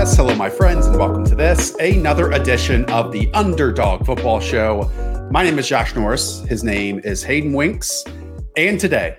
Yes. Hello, my friends, and welcome to this, another edition of the Underdog Football Show. My name is Josh Norris. His name is Hayden Winks. And today,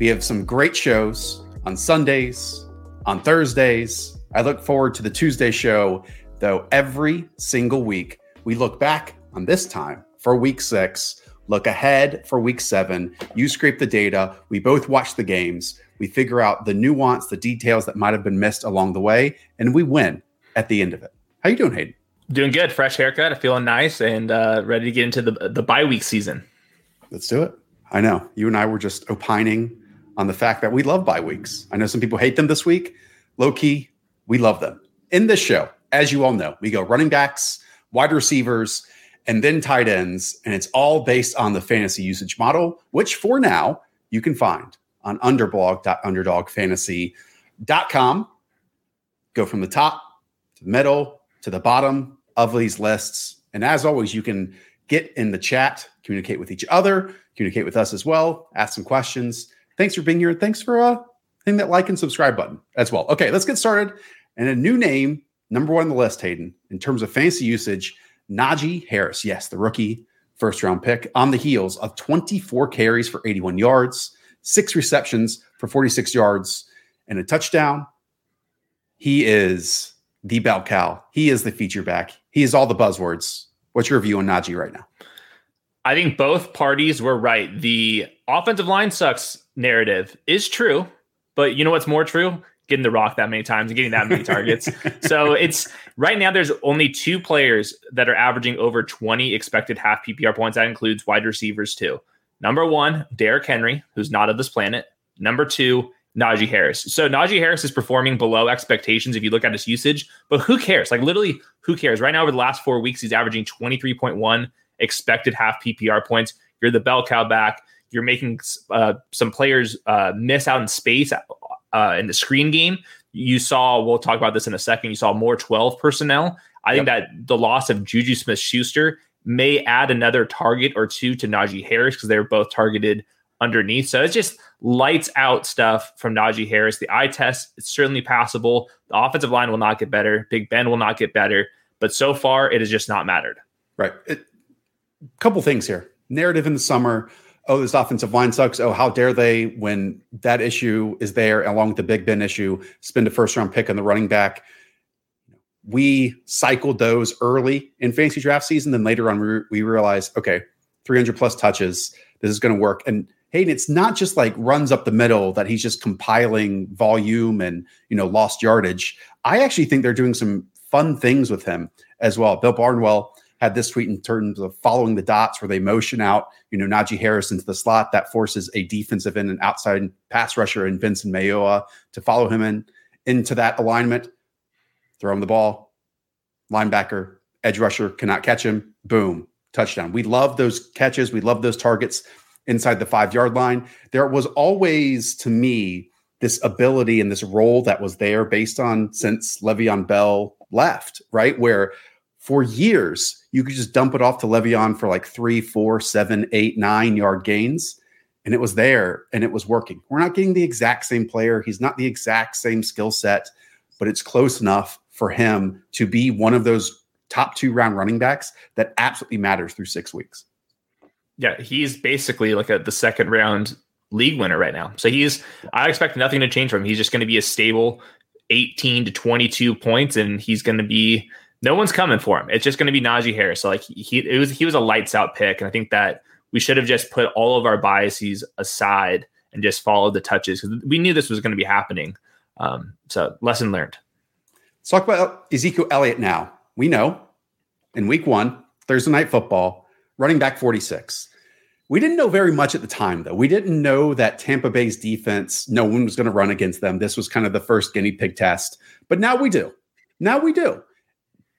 we have some great shows on Sundays, on Thursdays. I look forward to the Tuesday show, though, every single week. We look back on this time for week six, look ahead for week seven. You scrape the data. We both watch the games. We figure out the nuance, the details that might have been missed along the way, and we win at the end of it. How you doing, Hayden? Doing good. Fresh haircut. Feeling nice and uh, ready to get into the the bye week season. Let's do it. I know you and I were just opining on the fact that we love bye weeks. I know some people hate them this week. Low key, we love them. In this show, as you all know, we go running backs, wide receivers, and then tight ends, and it's all based on the fantasy usage model, which for now you can find on underblog.underdogfantasy.com. Go from the top to the middle to the bottom of these lists. And as always, you can get in the chat, communicate with each other, communicate with us as well, ask some questions. Thanks for being here. Thanks for uh, hitting that like and subscribe button as well. Okay, let's get started. And a new name, number one on the list, Hayden, in terms of fantasy usage, Najee Harris. Yes, the rookie first round pick on the heels of 24 carries for 81 yards, six receptions for 46 yards, and a touchdown. He is the bell cow. He is the feature back. He is all the buzzwords. What's your view on Najee right now? I think both parties were right. The offensive line sucks narrative is true, but you know what's more true? Getting the rock that many times and getting that many targets. so it's right now there's only two players that are averaging over 20 expected half PPR points. That includes wide receivers too. Number one, Derrick Henry, who's not of this planet. Number two, Najee Harris. So Najee Harris is performing below expectations if you look at his usage, but who cares? Like literally, who cares? Right now, over the last four weeks, he's averaging 23.1 expected half PPR points. You're the bell cow back. You're making uh, some players uh, miss out in space uh, in the screen game. You saw, we'll talk about this in a second. You saw more 12 personnel. I yep. think that the loss of Juju Smith Schuster may add another target or two to Najee Harris because they're both targeted underneath. So it's just lights out stuff from Najee Harris. The eye test is certainly passable. The offensive line will not get better. Big Ben will not get better. But so far, it has just not mattered. Right. A couple things here. Narrative in the summer. Oh, this offensive line sucks. Oh, how dare they when that issue is there, along with the Big Ben issue, spend a first round pick on the running back. We cycled those early in fantasy draft season. Then later on, we, we realized, okay, 300 plus touches. This is going to work. And Hayden, it's not just like runs up the middle that he's just compiling volume and you know lost yardage. I actually think they're doing some fun things with him as well. Bill Barnwell had this tweet in terms of following the dots where they motion out, you know, Najee Harris into the slot. That forces a defensive end and outside pass rusher and Benson Mayowa to follow him in into that alignment. Throw him the ball. Linebacker, edge rusher cannot catch him. Boom, touchdown. We love those catches. We love those targets inside the five yard line. There was always, to me, this ability and this role that was there based on since Le'Veon Bell left, right? Where for years you could just dump it off to Le'Veon for like three, four, seven, eight, nine yard gains. And it was there and it was working. We're not getting the exact same player. He's not the exact same skill set, but it's close enough for him to be one of those top two round running backs that absolutely matters through six weeks yeah, he's basically like a the second round league winner right now. So he's I expect nothing to change from him. He's just going to be a stable 18 to 22 points and he's going to be no one's coming for him. It's just going to be Najee Harris. So like he it was he was a lights out pick and I think that we should have just put all of our biases aside and just followed the touches cuz we knew this was going to be happening. Um, so lesson learned. Let's talk about Ezekiel Elliott now. We know in week 1 Thursday night football, running back 46. We didn't know very much at the time, though. We didn't know that Tampa Bay's defense, no one was going to run against them. This was kind of the first guinea pig test. But now we do. Now we do.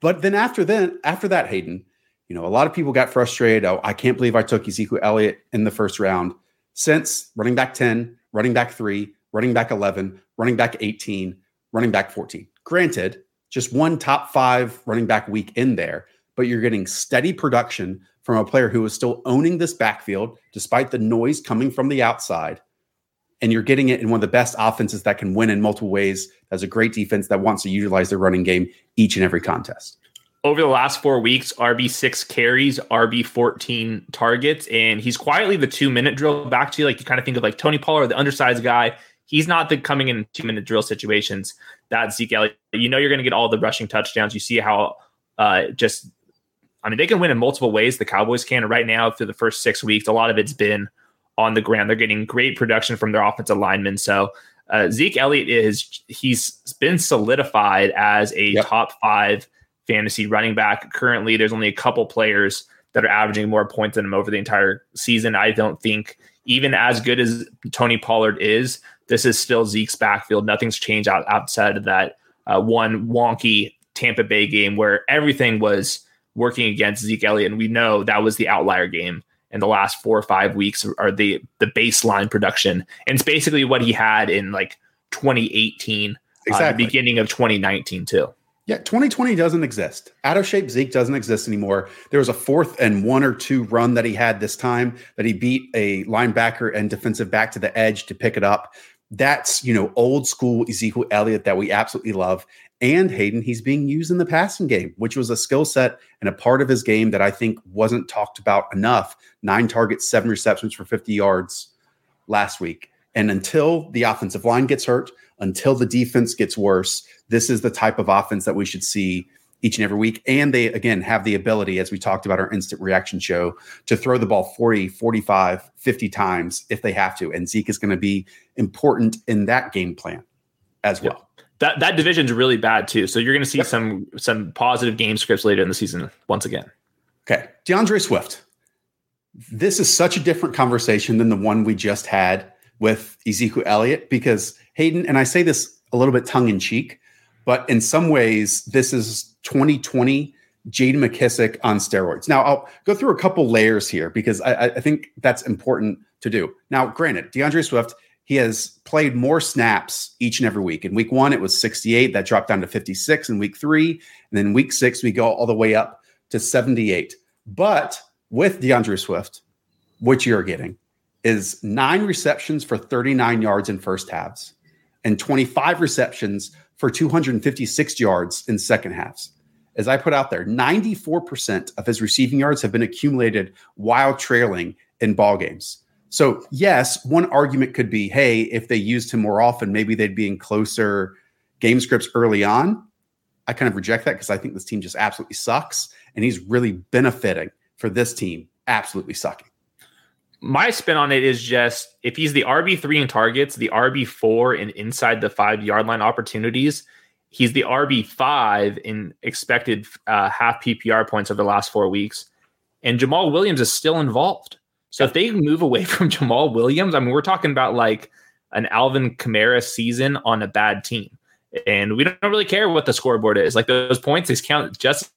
But then after then, after that, Hayden, you know, a lot of people got frustrated. Oh, I can't believe I took Ezekiel Elliott in the first round. Since running back 10, running back three, running back 11, running back 18, running back 14. Granted, just one top five running back week in there, but you're getting steady production from a player who is still owning this backfield despite the noise coming from the outside. And you're getting it in one of the best offenses that can win in multiple ways. That's a great defense that wants to utilize their running game each and every contest over the last four weeks, RB6 carries, RB14 targets, and he's quietly the two minute drill back to you. Like you kind of think of like Tony Pollard, the undersized guy. He's not the coming in two minute drill situations that Zeke Elliott. You know, you're going to get all the rushing touchdowns. You see how uh, just, I mean, they can win in multiple ways. The Cowboys can right now through the first six weeks. A lot of it's been on the ground. They're getting great production from their offensive linemen. So uh, Zeke Elliott is, he's been solidified as a yep. top five fantasy running back. Currently, there's only a couple players that are averaging more points than him over the entire season. I don't think, even as good as Tony Pollard is, this is still Zeke's backfield. Nothing's changed out, outside of that uh, one wonky Tampa Bay game where everything was working against Zeke Elliott. And we know that was the outlier game. And the last four or five weeks are the the baseline production. And it's basically what he had in like 2018, exactly. uh, the beginning of 2019, too. Yeah, 2020 doesn't exist. Out of shape Zeke doesn't exist anymore. There was a fourth and one or two run that he had this time that he beat a linebacker and defensive back to the edge to pick it up. That's, you know, old school Ezekiel Elliott that we absolutely love. And Hayden, he's being used in the passing game, which was a skill set and a part of his game that I think wasn't talked about enough. Nine targets, seven receptions for 50 yards last week. And until the offensive line gets hurt, until the defense gets worse, this is the type of offense that we should see each and every week. And they, again, have the ability, as we talked about our instant reaction show, to throw the ball 40, 45, 50 times if they have to. And Zeke is going to be important in that game plan as well. That that division's really bad too. So you're going to see yep. some some positive game scripts later in the season once again. Okay. D'Andre Swift. This is such a different conversation than the one we just had with Ezekiel Elliott because Hayden, and I say this a little bit tongue in cheek, but in some ways, this is 2020 JD McKissic on steroids. Now, I'll go through a couple layers here because I, I, think that's important to do. Now, granted, D'Andre Swift, he has played more snaps each and every week. In week one, it was 68. That dropped down to 56 in week three. And then week six, we go all the way up to 78. But with D'Andre Swift, what you're getting is nine receptions for 39 yards in first halves and 25 receptions for 256 yards in second halves. As I put out there, 94% of his receiving yards have been accumulated while trailing in ball games. So, yes, one argument could be hey, if they used him more often, maybe they'd be in closer game scripts early on. I kind of reject that because I think this team just absolutely sucks. And he's really benefiting for this team absolutely sucking my spin on it is just if he's the RB3 in targets, the RB4 in inside the five yard line opportunities, he's the RB5 in expected uh, half PPR points over the last four weeks. And Jamaal Williams is still involved. So if they move away from Jamaal Williams, I mean, we're talking about like an Alvin Kamara season on a bad team. And we don't really care what the scoreboard is. Like those points, they count just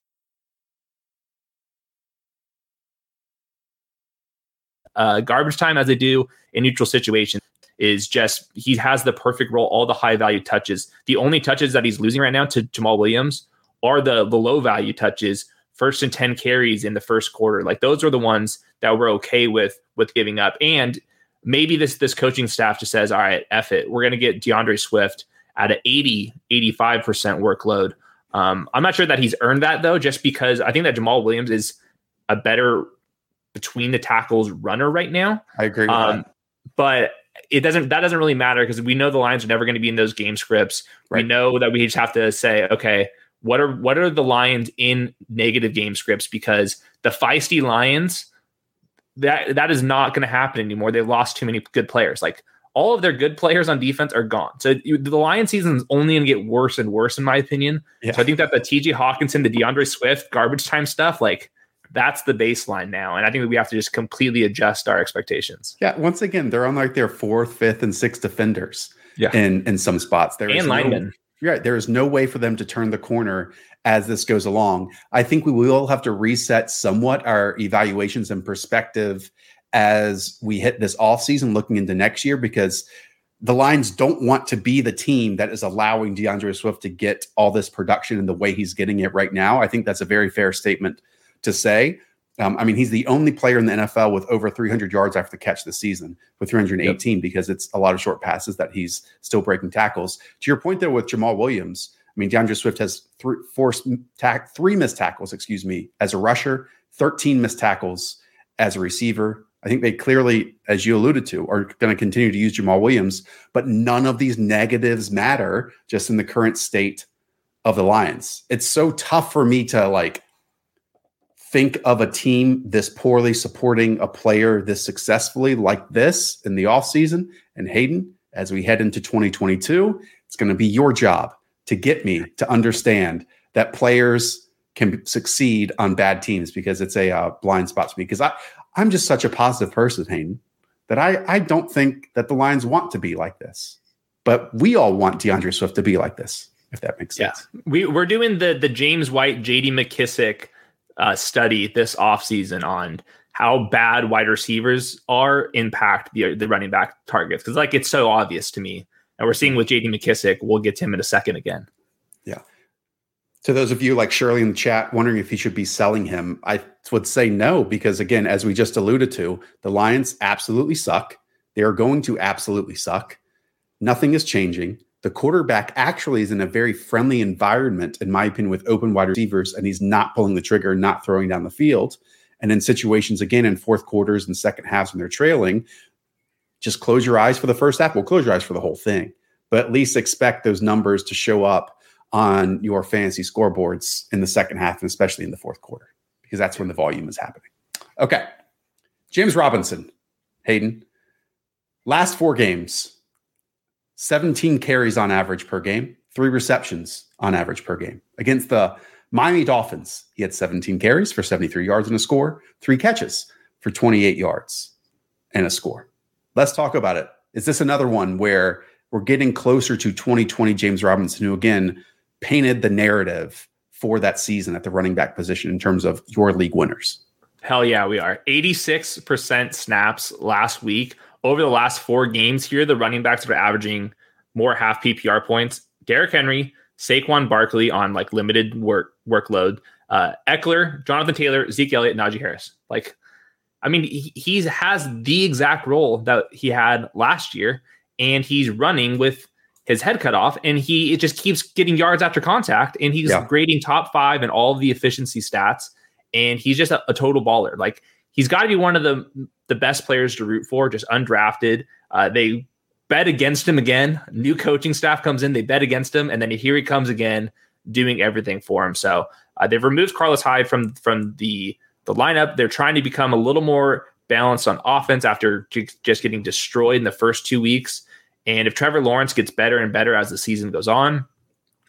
uh, garbage time as they do in neutral situations is just he has the perfect role, all the high value touches. The only touches that he's losing right now to Jamaal Williams are the the low value touches, first and 10 carries in the first quarter. Like those are the ones that we're okay with with giving up. And maybe this this coaching staff just says, all right, F it. We're gonna get D'Andre Swift at an 80, 85% workload. Um, I'm not sure that he's earned that though, just because I think that Jamaal Williams is a better between the tackles runner right now. I agree um, But it doesn't that doesn't really matter because we know the Lions are never going to be in those game scripts. Right. We know that we just have to say, okay, what are what are the Lions in negative game scripts? Because the feisty Lions, that that is not going to happen anymore. They've lost too many good players. Like all of their good players on defense are gone. So the Lions season is only going to get worse and worse, in my opinion. Yeah. So I think that the TJ Hockenson, the D'Andre Swift garbage time stuff, like That's the baseline now. And I think we have to just completely adjust our expectations. Yeah. Once again, they're on like their fourth, fifth, and sixth defenders yeah. in, in some spots. There and linemen. No, right. There is no way for them to turn the corner as this goes along. I think we will have to reset somewhat our evaluations and perspective as we hit this off season looking into next year because the Lions don't want to be the team that is allowing D'Andre Swift to get all this production in the way he's getting it right now. I think that's a very fair statement to say. Um, I mean, he's the only player in the NFL with over 300 yards after the catch this season, with 318, yep. because it's a lot of short passes that he's still breaking tackles. To your point, though, with Jamaal Williams, I mean, D'Andre Swift has three, four tack, three missed tackles, excuse me, as a rusher, 13 missed tackles as a receiver, I think they clearly, as you alluded to, are going to continue to use Jamaal Williams, but none of these negatives matter just in the current state of the Lions. It's so tough for me to like think of a team this poorly supporting a player this successfully like this in the offseason. And Hayden, as we head into 2022, it's going to be your job to get me to understand that players can succeed on bad teams because it's a uh, blind spot to me. Because I, I'm just such a positive person, Hayden, that I, I don't think that the Lions want to be like this. But we all want D'Andre Swift to be like this, if that makes sense. Yeah. We, we're doing the the James White, JD McKissic uh, study this offseason on how bad wide receivers are impact the, the running back targets. Because like it's so obvious to me. And we're seeing with JD McKissic we'll get to him in a second again Yeah. to those of you like Shirley in the chat wondering if he should be selling him, I would say no, because again, as we just alluded to, the Lions absolutely suck. They are going to absolutely suck. Nothing is changing. The quarterback actually is in a very friendly environment, in my opinion, with open wide receivers, and he's not pulling the trigger, not throwing down the field. And in situations, again, in fourth quarters and second halves when they're trailing, just close your eyes for the first half. Well, close your eyes for the whole thing, but at least expect those numbers to show up on your fantasy scoreboards in the second half and especially in the fourth quarter because that's when the volume is happening. Okay. James Robinson, Hayden, last four games, 17 carries on average per game, three receptions on average per game. Against the Miami Dolphins, he had 17 carries for 73 yards and a score, three catches for 28 yards and a score. Let's talk about it. Is this another one where we're getting closer to 2020 James Robinson, who again painted the narrative for that season at the running back position in terms of your league winners. Hell yeah, we are. 86% snaps last week. Over the last four games here, the running backs are averaging more half PPR points. Derrick Henry, Saquon Barkley on like limited work workload, uh, Ekeler, Jonathan Taylor, Zeke Elliott, Najee Harris. Like, I mean, he, he has the exact role that he had last year, and he's running with his head cut off, and he it just keeps getting yards after contact, and he's yeah. grading top five in all of the efficiency stats, and he's just a, a total baller. Like he's got to be one of the the best players to root for, just undrafted. Uh, they bet against him again. New coaching staff comes in, they bet against him, and then here he comes again, doing everything for him. So uh, they've removed Carlos Hyde from from the the lineup. They're trying to become a little more balanced on offense after just getting destroyed in the first two weeks. And if Trevor Lawrence gets better and better as the season goes on,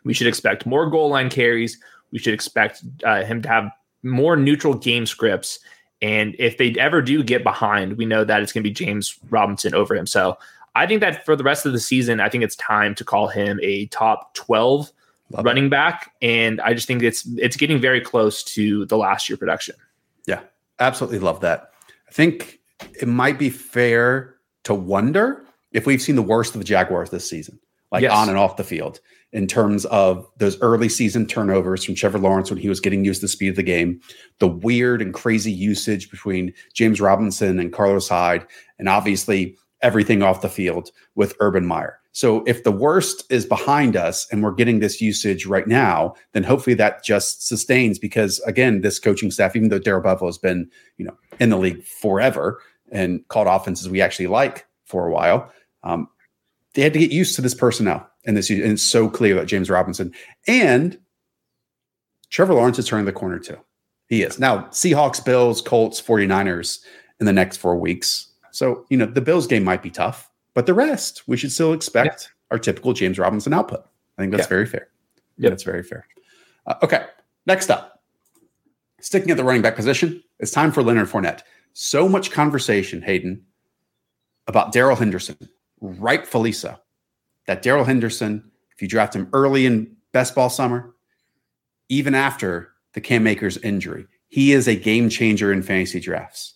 we should expect more goal line carries. We should expect uh, him to have more neutral game scripts. And if they ever do get behind, we know that it's going to be James Robinson over him. So I think that for the rest of the season, I think it's time to call him a top 12 Love running it. back. And I just think it's it's getting very close to the last year production. Yeah, absolutely love that. I think it might be fair to wonder if we've seen the worst of the Jaguars this season, like yes. on and off the field, in terms of those early season turnovers from Trevor Lawrence when he was getting used to the speed of the game, the weird and crazy usage between James Robinson and Carlos Hyde, and obviously everything off the field with Urban Meyer. So if the worst is behind us and we're getting this usage right now, then hopefully that just sustains because again, this coaching staff, even though Darrell Bevell has been, you know, in the league forever and called offenses we actually like for a while, um, they had to get used to this personnel and this, and it's so clear that James Robinson and Trevor Lawrence is turning the corner too. He is now Seahawks, Bills, Colts, 49ers in the next four weeks. So, you know, the Bills game might be tough, but the rest we should still expect yeah. our typical James Robinson output. I think that's yeah. very fair. Yeah, that's very fair. Uh, okay. Next up, Sticking at the running back position, it's time for Leonard Fournette. So much conversation, Hayden, about Darrell Henderson, rightfully so. That Darrell Henderson, if you draft him early in best ball summer, even after the Cam Akers injury, he is a game changer in fantasy drafts.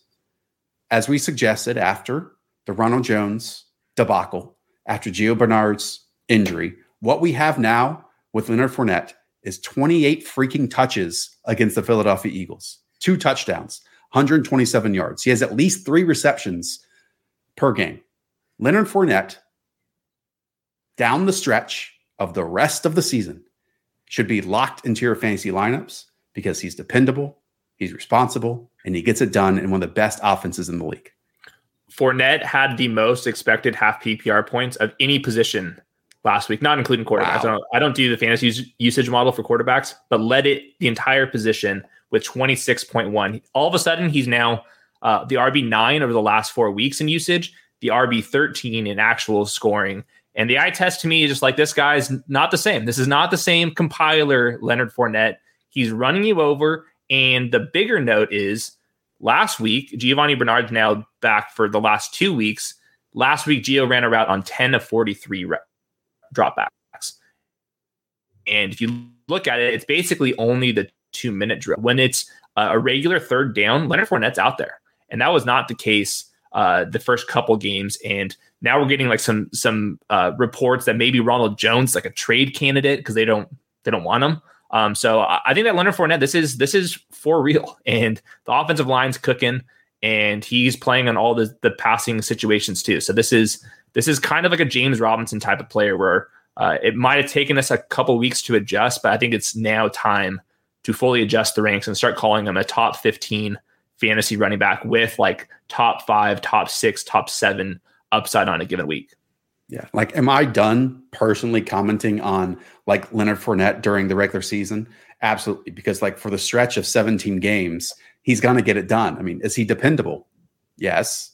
As we suggested after the Ronald Jones debacle, after Gio Bernard's injury, what we have now with Leonard Fournette is 28 freaking touches against the Philadelphia Eagles, two touchdowns, 127 yards. He has at least three receptions per game. Leonard Fournette, down the stretch of the rest of the season, should be locked into your fantasy lineups because he's dependable, he's responsible, and he gets it done in one of the best offenses in the league. Fournette had the most expected half PPR points of any position last week, not including quarterbacks. Wow. I, don't, I don't do the fantasy usage model for quarterbacks, but led it the entire position with 26.1. All of a sudden, he's now uh, the RB9 over the last four weeks in usage, the RB13 in actual scoring. And the eye test to me is just like this guy's not the same. This is not the same compiler, Leonard Fournette. He's running you over. And the bigger note is last week, Giovanni Bernard's now back for the last two weeks. Last week, Gio ran a route on 10 of 43 re- dropbacks. And if you look at it, it's basically only the two minute drill. When it's a regular third down, Leonard Fournette's out there. And that was not the case uh, the first couple games. And now we're getting like some some uh, reports that maybe Ronald Jones like a trade candidate because they don't they don't want him. Um, so I think that Leonard Fournette, this is this is for real, and the offensive line's cooking, and he's playing on all the the passing situations too. So this is this is kind of like a James Robinson type of player where uh, it might have taken us a couple weeks to adjust, but I think it's now time to fully adjust the ranks and start calling him a top 15 fantasy running back with like top five, top six, top seven upside on a given week. Yeah. Like, am I done personally commenting on like Leonard Fournette during the regular season? Absolutely. Because, like, for the stretch of 17 games, he's going to get it done. I mean, is he dependable? Yes.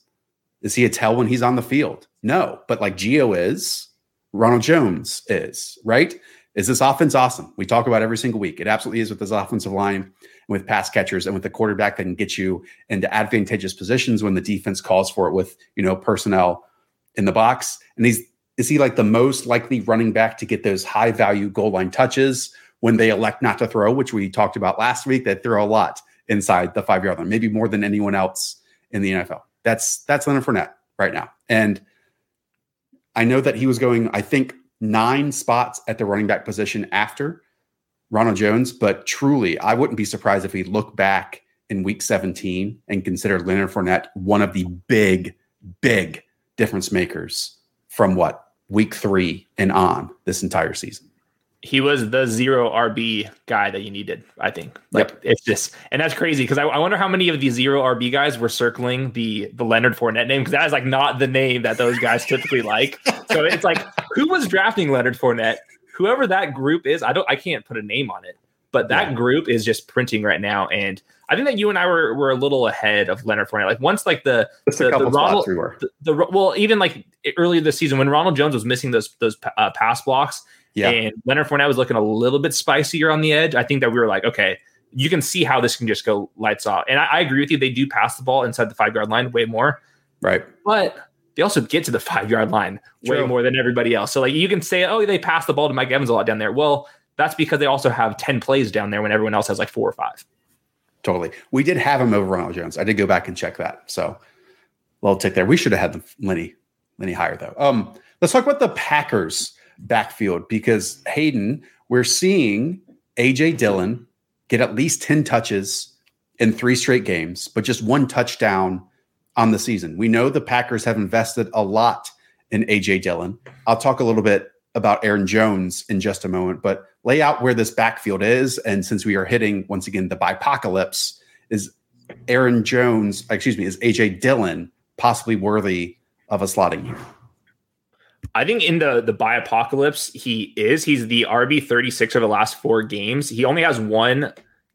Is he a tell when he's on the field? No. But like Gio is, Ronald Jones is, right? Is this offense awesome? We talk about every single week. It absolutely is with this offensive line, with pass catchers, and with the quarterback that can get you into advantageous positions when the defense calls for it with, you know, personnel in the box. And he's is he like the most likely running back to get those high value goal line touches when they elect not to throw, which we talked about last week, that throw a lot inside the five yard line, maybe more than anyone else in the NFL. That's that's Leonard Fournette right now. And I know that he was going, I think, nine spots at the running back position after Ronald Jones, but truly, I wouldn't be surprised if we look back in week 17 and consider Leonard Fournette one of the big, big difference makers from what week three and on this entire season. He was the zero RB guy that you needed, I think. Like yep. it's just, and that's crazy because I, I, wonder how many of these zero RB guys were circling the the Leonard Fournette name because that is like not the name that those guys typically like. So it's like, who was drafting Leonard Fournette? Whoever that group is, I don't, I can't put a name on it, but that yeah. group is just printing right now, and I think that you and I were were a little ahead of Leonard Fournette. Like once like the the, the Ronald we the, the, well even like earlier this season when Ronald Jones was missing those those uh, pass blocks, yeah. and Leonard Fournette was looking a little bit spicier on the edge. I think that we were like, okay, you can see how this can just go lights off. And I, I agree with you; they do pass the ball inside the five yard line way more, right? But they also get to the five yard line True. way more than everybody else. So like you can say, oh, they pass the ball to Mike Evans a lot down there. Well, that's because they also have ten plays down there when everyone else has like four or five. Totally. We did have him over Ronald Jones. I did go back and check that. So little tick there. We should have had them Lenny Lenny higher though. Um, let's talk about the Packers backfield because Hayden, we're seeing AJ Dillon get at least 10 touches in three straight games, but just one touchdown on the season. We know the Packers have invested a lot in AJ Dillon. I'll talk a little bit about Aaron Jones in just a moment, but lay out where this backfield is. And since we are hitting once again the bipocalypse, is Aaron Jones, excuse me, is AJ Dillon possibly worthy of a slotting here? I think in the the apocalypse, he is. He's the RB thirty six of the last four games. He only has one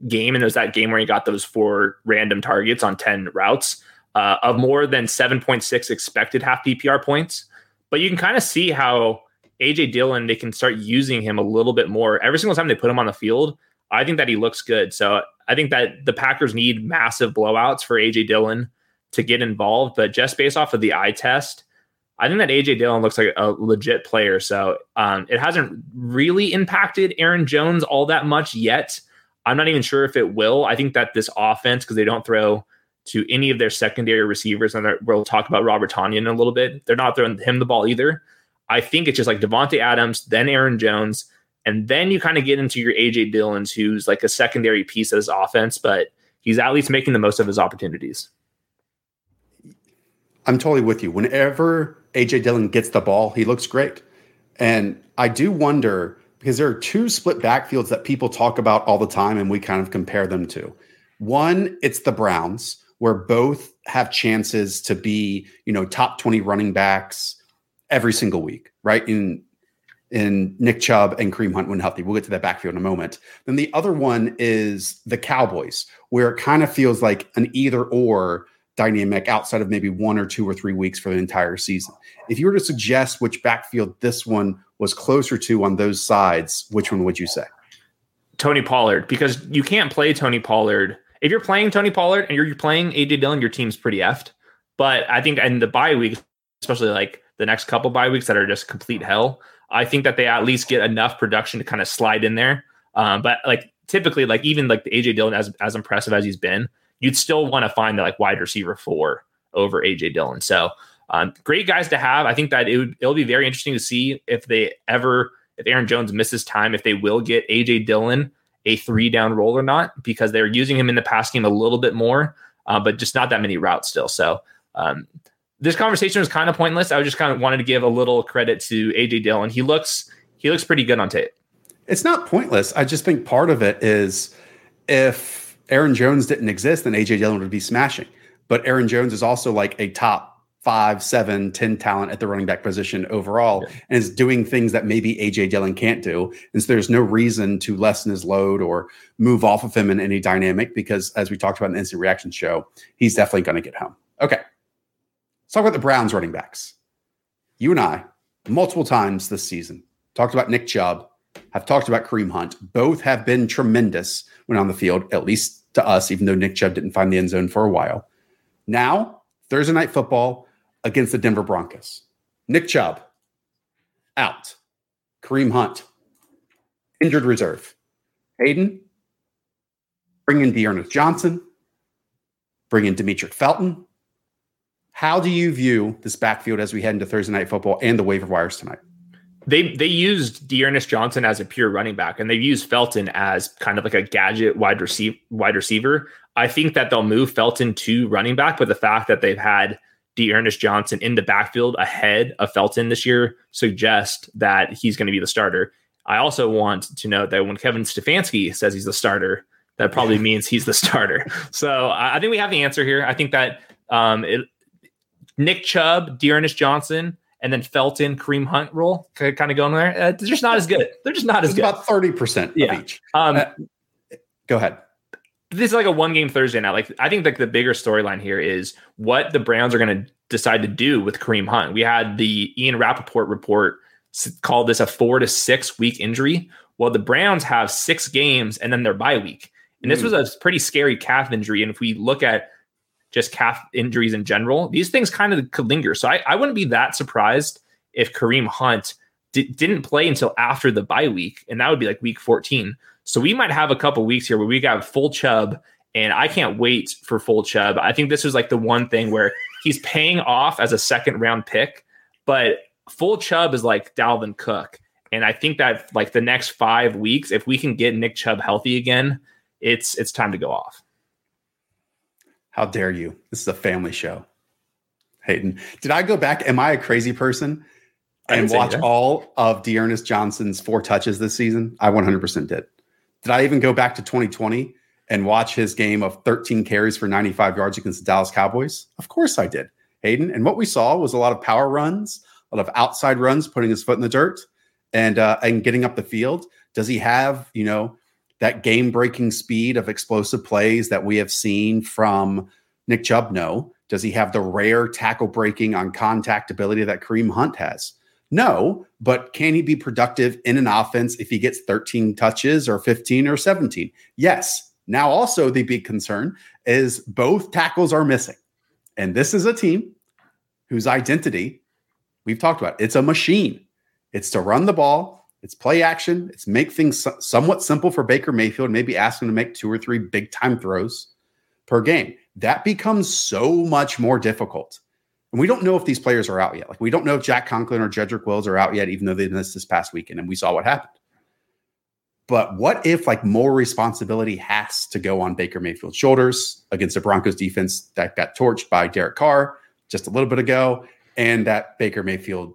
game, and it was that game where he got those four random targets on ten routes uh, of more than seven point six expected half PPR points. But you can kind of see how AJ Dillon, they can start using him a little bit more. Every single time they put him on the field, I think that he looks good. So I think that the Packers need massive blowouts for AJ Dillon to get involved. But just based off of the eye test, I think that AJ Dillon looks like a legit player. So um, it hasn't really impacted Aaron Jones all that much yet. I'm not even sure if it will. I think that this offense, because they don't throw to any of their secondary receivers, and we'll talk about Robert Tonyan in a little bit. They're not throwing him the ball either. I think it's just like Davante Adams, then Aaron Jones, and then you kind of get into your AJ Dillons, who's like a secondary piece of his offense, but he's at least making the most of his opportunities. I'm totally with you. Whenever AJ Dillon gets the ball, he looks great. And I do wonder because there are two split backfields that people talk about all the time and we kind of compare them to. One, it's the Browns, where both have chances to be, you know, top 20 running backs every single week, right? In in Nick Chubb and Kareem Hunt when healthy. We'll get to that backfield in a moment. Then the other one is the Cowboys, where it kind of feels like an either or dynamic outside of maybe one or two or three weeks for the entire season. If you were to suggest which backfield this one was closer to on those sides, which one would you say? Tony Pollard, because you can't play Tony Pollard. If you're playing Tony Pollard and you're playing AJ Dillon, your team's pretty effed. But I think in the bye week, especially like the next couple bye weeks that are just complete hell, I think that they at least get enough production to kind of slide in there. Um, but like typically, like even like the AJ Dillon, as as impressive as he's been, you'd still want to find the like wide receiver four over AJ Dillon. So um, great guys to have. I think that it would it'll be very interesting to see if they ever if Aaron Jones misses time, if they will get AJ Dillon a three down roll or not, because they're using him in the pass game a little bit more, uh, but just not that many routes still. So um, this conversation was kind of pointless. I just kind of wanted to give a little credit to AJ Dillon. He looks he looks pretty good on tape. It's not pointless. I just think part of it is if Aaron Jones didn't exist, then AJ Dillon would be smashing. But Aaron Jones is also like a top five, seven, ten talent at the running back position overall, yeah. and is doing things that maybe AJ Dillon can't do. And so there's no reason to lessen his load or move off of him in any dynamic because, as we talked about in the instant reaction show, he's definitely going to get home. Okay. Let's talk about the Browns running backs. You and I, multiple times this season, talked about Nick Chubb, have talked about Kareem Hunt. Both have been tremendous when on the field, at least to us, even though Nick Chubb didn't find the end zone for a while. Now, Thursday night football against the Denver Broncos. Nick Chubb out. Kareem Hunt injured reserve. Hayden bring in D'Ernest Johnson, bring in Demetric Felton. How do you view this backfield as we head into Thursday night football and the waiver wires tonight? they they used D'Ernest Johnson as a pure running back, and they've used Felton as kind of like a gadget wide receiver. Wide receiver. I think that they'll move Felton to running back, but the fact that they've had D'Ernest Johnson in the backfield ahead of Felton this year suggests that he's going to be the starter. I also want to note that when Kevin Stefanski says he's the starter, that probably means he's the starter. So I think we have the answer here. I think that um, it, Nick Chubb, D'Ernest Johnson and then Felton, Kareem Hunt role kind of going there. Uh, they're just not as good. They're just not as it's good. About thirty percent yeah. each. Um, uh, go ahead. This is like a one game Thursday night. Like I think like the bigger storyline here is what the Browns are going to decide to do with Kareem Hunt. We had the Ian Rapoport report called this a four to six week injury. Well, the Browns have six games and then their bye week. And this mm. was a pretty scary calf injury. And if we look at just calf injuries in general, these things kind of could linger. So I, I wouldn't be that surprised if Kareem Hunt d- didn't play until after the bye week, and that would be like week 14. So we might have a couple weeks here where we got full Chubb, and I can't wait for full Chubb. I think this was like the one thing where he's paying off as a second round pick, but full Chubb is like Dalvin Cook. And I think that like the next five weeks, if we can get Nick Chubb healthy again, it's it's time to go off. How dare you? This is a family show. Hayden, did I go back? Am I a crazy person and watch all of D'Ernest Johnson's four touches this season? I 100% did. Did I even go back to 2020 and watch his game of 13 carries for 95 yards against the Dallas Cowboys? Of course I did, Hayden. And what we saw was a lot of power runs, a lot of outside runs, putting his foot in the dirt and uh, and getting up the field. Does he have, you know, that game breaking speed of explosive plays that we have seen from Nick Chubb? No. Does he have the rare tackle breaking on contact ability that Kareem Hunt has? No, but can he be productive in an offense if he gets 13 touches or 15 or 17? Yes, Now, also, the big concern is both tackles are missing. And this is a team whose identity we've talked about. It's a machine. It's to run the ball, it's play action, it's make things somewhat simple for Baker Mayfield, maybe ask him to make two or three big time throws per game. That becomes so much more difficult. And we don't know if these players are out yet. Like we don't know if Jack Conklin or Jedrick Wills are out yet, even though they missed this past weekend and we saw what happened. But what if like more responsibility has to go on Baker Mayfield's shoulders against the Broncos defense that got torched by Derek Carr just a little bit ago, and that Baker Mayfield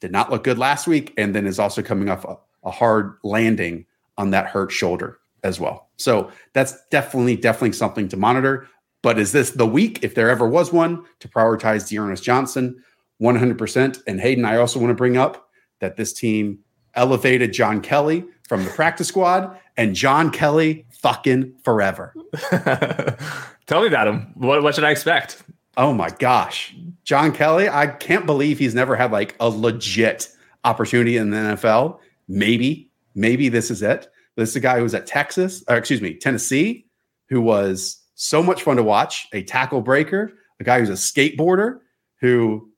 did not look good last week, and then is also coming off a, a hard landing on that hurt shoulder as well. So that's definitely, definitely something to monitor. But is this the week, if there ever was one, to prioritize D'Ernest Johnson 100%? And Hayden, I also want to bring up that this team elevated John Kelly from the practice squad and John Kelly fucking forever. Tell me about him. What, what should I expect? Oh my gosh. John Kelly, I can't believe he's never had like a legit opportunity in the NFL. Maybe, maybe this is it. This is a guy who was at Texas, or excuse me, Tennessee, who was so much fun to watch, a tackle breaker, a guy who's a skateboarder who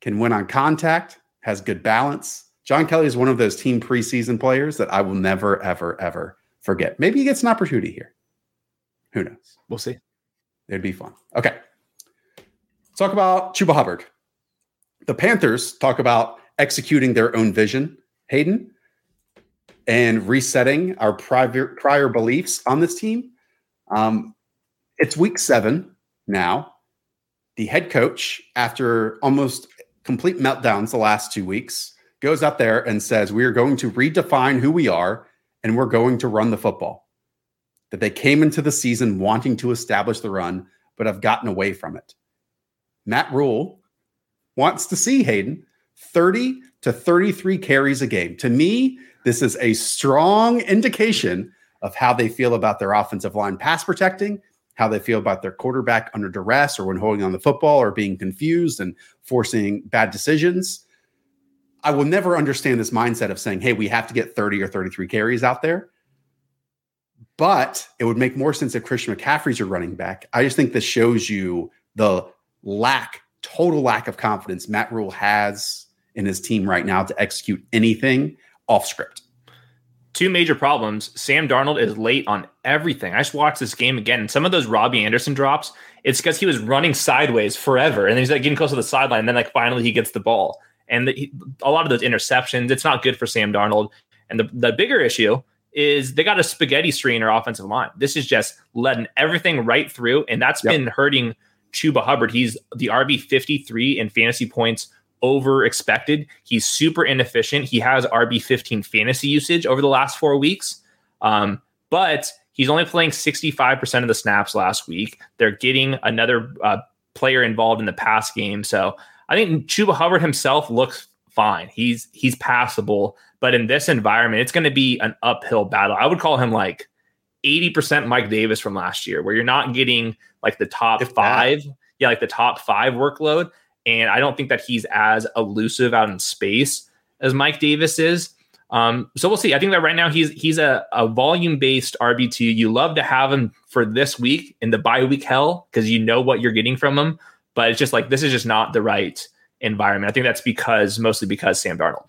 can win on contact, has good balance. John Kelly is one of those team preseason players that I will never, ever, ever forget. Maybe he gets an opportunity here. Who knows? We'll see. It'd be fun. Okay. Let's talk about Chuba Hubbard. The Panthers talk about executing their own vision, Hayden, and resetting our prior, prior beliefs on this team. Um, it's week seven now. The head coach, after almost complete meltdowns the last two weeks, goes out there and says, We are going to redefine who we are and we're going to run the football. That they came into the season wanting to establish the run, but have gotten away from it. Matt Rhule wants to see Hayden 30 to 33 carries a game. To me, this is a strong indication of how they feel about their offensive line pass protecting, how they feel about their quarterback under duress or when holding on the football or being confused and forcing bad decisions. I will never understand this mindset of saying, hey, we have to get 30 or 33 carries out there. But it would make more sense if Christian McCaffrey's your running back. I just think this shows you the lack, total lack of confidence Matt Rhule has in his team right now to execute anything off script two major problems. Sam Darnold is late on everything. I just watched this game again, and some of those Robby Anderson drops, it's because he was running sideways forever, and then he's like getting close to the sideline, and then like finally he gets the ball. And the, he, a lot of those interceptions, it's not good for Sam Darnold. And the, the bigger issue is they got a spaghetti screen or offensive line. This is just letting everything right through, and that's yep. been hurting Chuba Hubbard. He's the RB 53 in fantasy points over expected. He's super inefficient. He has RB 15 fantasy usage over the last four weeks. Um, but he's only playing 65% of the snaps last week. They're getting another uh, player involved in the pass game. So I think Chuba Hubbard himself looks fine. He's he's passable, but in this environment, it's going to be an uphill battle. I would call him like 80% Mike Davis from last year, where you're not getting like the top if five, that. yeah, like the top five workload. And I don't think that he's as elusive out in space as Mike Davis is. Um, so we'll see. I think that right now he's he's a, a volume based RB two. You love to have him for this week in the bye week hell because you know what you're getting from him. But it's just like this is just not the right environment. I think that's because mostly because Sam Darnold.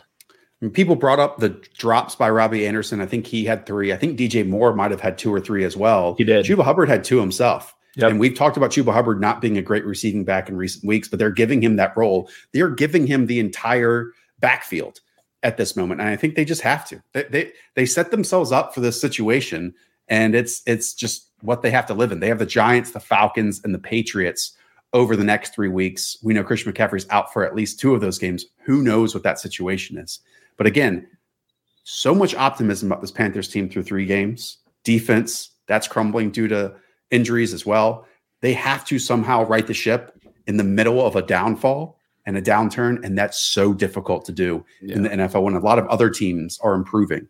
People brought up the drops by Robby Anderson. I think he had three. I think DJ Moore might have had two or three as well. He did. Chuba Hubbard had two himself. Yep. And we've talked about Chuba Hubbard not being a great receiving back in recent weeks, but they're giving him that role. They're giving him the entire backfield at this moment, and I think they just have to. They they, they set themselves up for this situation, and it's it's just what they have to live in. They have the Giants, the Falcons, and the Patriots over the next three weeks. We know Christian McCaffrey's out for at least two of those games. Who knows what that situation is? But again, so much optimism about this Panthers team through three games. Defense that's crumbling due to injuries as well. They have to somehow right the ship in the middle of a downfall and a downturn. And that's so difficult to do yeah. in the NFL when a lot of other teams are improving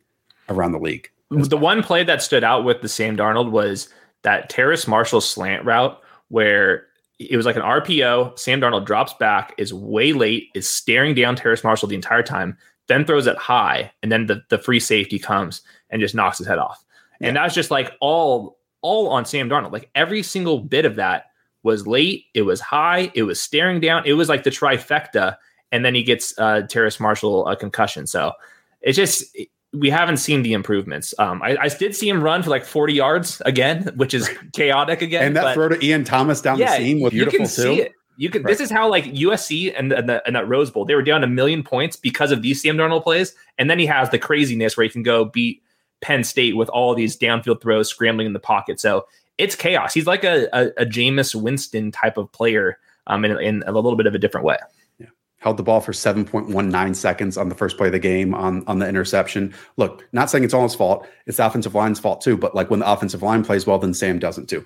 around the league. The one play that stood out with the Sam Darnold was that Terrace Marshall slant route where it was like an RPO. Sam Darnold drops back, is way late, is staring down Terrace Marshall the entire time, then throws it high, and then the, the free safety comes and just knocks his head off. And that's just like all all on Sam Darnold. Like every single bit of that was late, it was high, it was staring down, it was like the trifecta. And then he gets uh Terrace Marshall a concussion. So it's just we haven't seen the improvements. Um, I, I, did see him run for like 40 yards again, which is chaotic again. And that throw to Ian Thomas down yeah, the seam was beautiful you can too. See it. You can. Right. This is how like USC and, and, the, and that Rose Bowl they were down a million points because of these Sam Darnold plays, and then he has the craziness where he can go beat Penn State with all these downfield throws, scrambling in the pocket. So it's chaos. He's like a a, a Jameis Winston type of player, um, in, in a little bit of a different way Yeah. held the ball for 7.19 seconds on the first play of the game on, on the interception. Look, not saying it's all his fault. It's the offensive line's fault too. But like when the offensive line plays well, then Sam doesn't too.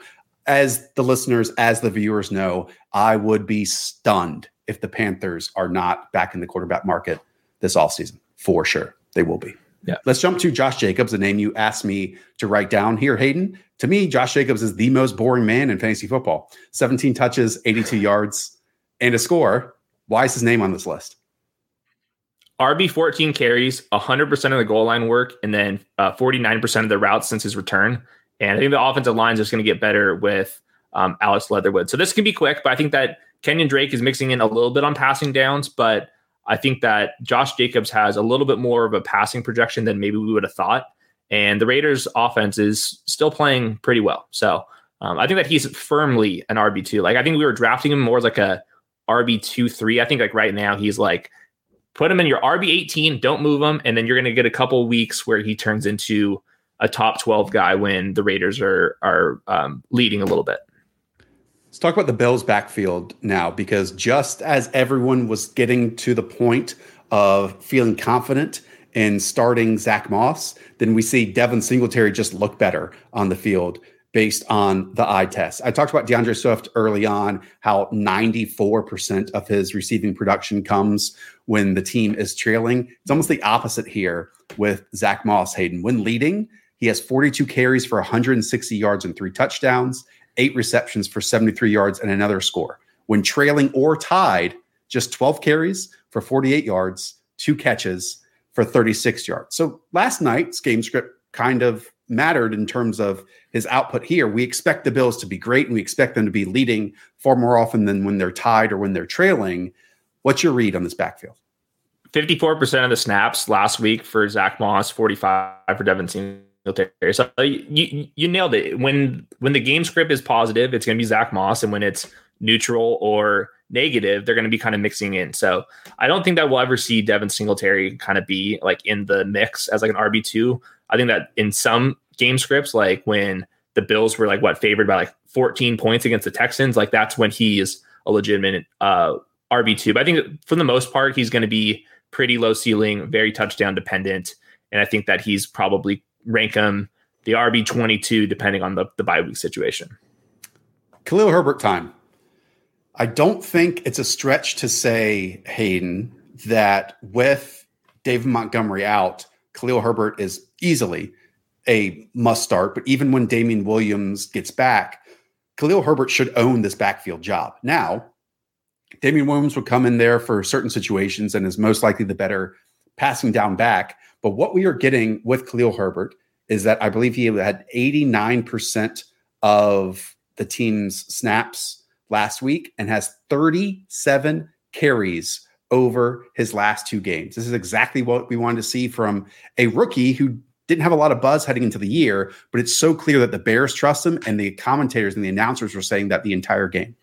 As the listeners, as the viewers know, I would be stunned if the Panthers are not back in the quarterback market this offseason. For sure. They will be. Yeah. Let's jump to Josh Jacobs, a name you asked me to write down here, Hayden. To me, Josh Jacobs is the most boring man in fantasy football. 17 touches, 82 yards, and a score why is his name on this list? RB 14 carries 100% of the goal line work and then uh, 49% of the routes since his return. And I think the offensive line is just going to get better with um, Alex Leatherwood. So this can be quick, but I think that Kenyon Drake is mixing in a little bit on passing downs, but I think that Josh Jacobs has a little bit more of a passing projection than maybe we would have thought. And the Raiders offense is still playing pretty well. So um, I think that he's firmly an RB2. Like I think we were drafting him more as like a RB two three. I think like right now he's like put him in your RB eighteen, don't move him, and then you're going to get a couple weeks where he turns into a top twelve guy when the Raiders are are um, leading a little bit. Let's talk about the Bills backfield now, because just as everyone was getting to the point of feeling confident in starting Zack Moss, then we see Devin Singletary just look better on the field based on the eye test. I talked about D'Andre Swift early on, how 94% of his receiving production comes when the team is trailing. It's almost the opposite here with Zack Moss Hayden. When leading, he has 42 carries for 160 yards and three touchdowns, eight receptions for 73 yards and another score. When trailing or tied, just 12 carries for 48 yards, two catches for 36 yards. So last night's game script kind of mattered in terms of his output here. We expect the Bills to be great and we expect them to be leading far more often than when they're tied or when they're trailing. What's your read on this backfield? 54% of the snaps last week for Zack Moss, 45 for Devin Singletary. So you, you nailed it. When when the game script is positive, it's going to be Zack Moss, and when it's neutral or negative, they're going to be kind of mixing in. So I don't think that we'll ever see Devin Singletary kind of be like in the mix as like an RB two. I think that in some game scripts, like when the Bills were like what favored by like 14 points against the Texans, like that's when he is a legitimate uh, RB two. But I think for the most part, he's going to be pretty low ceiling, very touchdown dependent, and I think that he's probably rank him the RB twenty two depending on the the bye week situation. Khalil Herbert time. I don't think it's a stretch to say, Hayden, that with David Montgomery out, Khalil Herbert is easily a must start. But even when Damien Williams gets back, Khalil Herbert should own this backfield job. Now, Damien Williams will come in there for certain situations and is most likely the better passing down back. But what we are getting with Khalil Herbert is that I believe he had 89% of the team's snaps last week and has 37 carries over his last two games. This is exactly what we wanted to see from a rookie who didn't have a lot of buzz heading into the year, but it's so clear that the Bears trust him and the commentators and the announcers were saying that the entire game.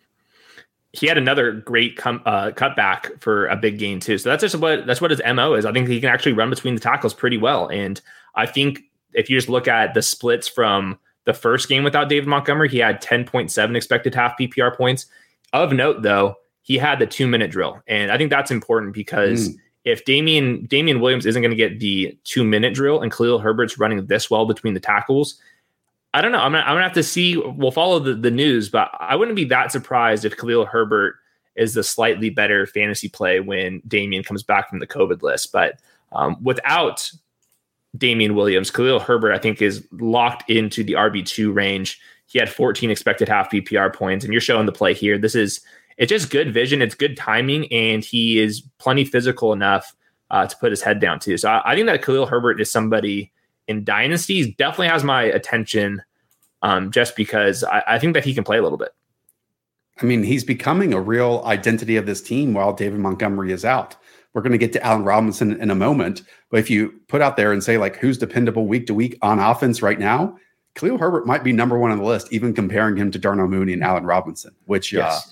He had another great com- uh, cutback for a big gain too. So that's just what that's what his mo is. I think he can actually run between the tackles pretty well, and I think if you just look at the splits from the first game without David Montgomery, he had 10.7 expected half PPR points. Of note, though, he had the two minute drill. And I think that's important because mm. if Damian Damien Williams isn't going to get the two minute drill and Khalil Herbert's running this well between the tackles, I don't know. I'm gonna, I'm gonna have to see. We'll follow the, the news, but I wouldn't be that surprised if Khalil Herbert is the slightly better fantasy play when Damien comes back from the COVID list. But um, without Damien Williams. Khalil Herbert, I think, is locked into the RB2 range. He had 14 expected half PPR points, and you're showing the play here. This is it's just good vision, it's good timing, and he is plenty physical enough uh, to put his head down too. So I, I, think that Khalil Herbert is somebody in dynasties definitely has my attention um, just because I, I think that he can play a little bit. I mean, he's becoming a real identity of this team while David Montgomery is out. We're going to get to Allen Robinson in a moment, but if you put out there and say like who's dependable week to week on offense right now, Khalil Herbert might be number one on the list, even comparing him to Darnell Mooney and Allen Robinson, which uh, yes. uh,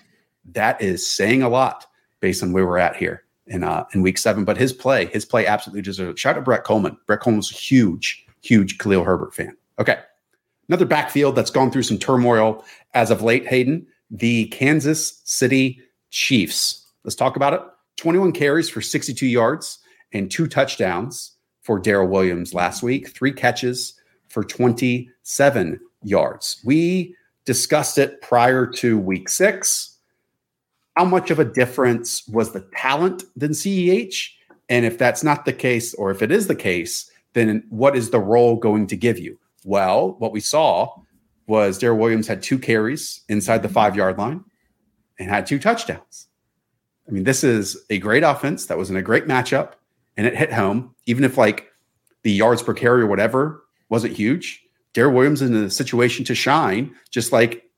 that is saying a lot based on where we're at here in uh, in week seven. But his play, his play absolutely deserves. Shout out to Brett Kollmann. Brett Kollmann's a huge, huge Khalil Herbert fan. Okay, another backfield that's gone through some turmoil as of late. Hayden, the Kansas City Chiefs. Let's talk about it. 21 carries for 62 yards and two touchdowns for Darrel Williams last week. Three catches for 27 yards. We discussed it prior to week six. How much of a difference was the talent than CEH? And if that's not the case, or if it is the case, then what is the role going to give you? Well, what we saw was Darrel Williams had two carries inside the five yard line and had two touchdowns. I mean, this is a great offense that was in a great matchup and it hit home, even if like the yards per carry or whatever wasn't huge. Darrel Williams in a situation to shine, just like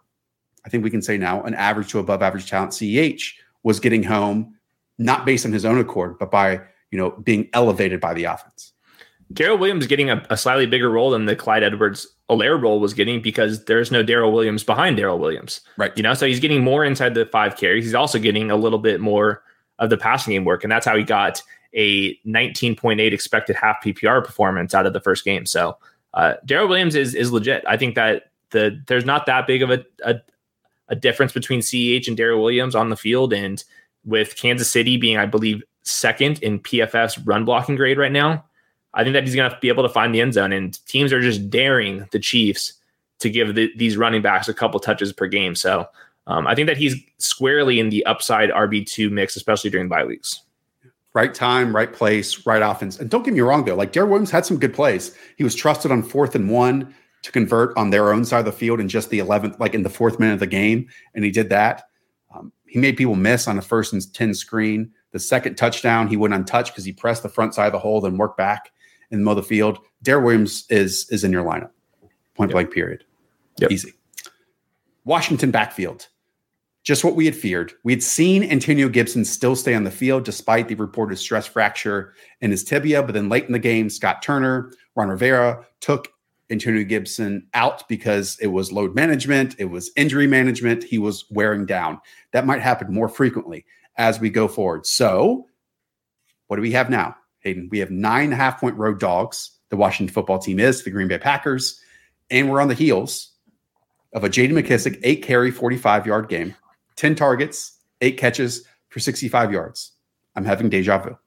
I think we can say now, an average to above average talent CEH was getting home, not based on his own accord, but by you know being elevated by the offense. Darrel Williams getting a, a, slightly bigger role than the Clyde Edwards Helaire role was getting because there's no Darrel Williams behind Darrel Williams. Right. You know, so he's getting more inside the five carries. He's also getting a little bit more of the passing game work. And that's how he got a 19.8 expected half PPR performance out of the first game. So uh, Darrel Williams is is legit. I think that the there's not that big of a, a, a difference between CEH and Darrel Williams on the field, and with Kansas City being, I believe, second in PFF's run blocking grade right now, I think that he's going to be able to find the end zone. And teams are just daring the Chiefs to give the, these running backs a couple touches per game. So um, I think that he's squarely in the upside RB two mix, especially during bye weeks right time, right place, right offense. And don't get me wrong though, like Darrel Williams had some good plays. He was trusted on fourth and one to convert on their own side of the field in just the 11th, like in the fourth minute of the game. And he did that. Um, he made people miss on the first and 10 screen. The second touchdown, he went untouched because he pressed the front side of the hole, then worked back in the middle of the field. Darrel Williams is is in your lineup. Point yep. blank period. Yep. Easy. Washington backfield just what we had feared. We had seen Antonio Gibson still stay on the field despite the reported stress fracture in his tibia. But then late in the game, Scott Turner, Ron Rivera took Antonio Gibson out because it was load management, it was injury management. He was wearing down. That might happen more frequently as we go forward. So, what do we have now, Hayden? We have nine half point road dogs. The Washington football team is the Green Bay Packers. And we're on the heels of a JD McKissic eight carry, 45 yard game 10 targets, eight catches for 65 yards. I'm having deja vu.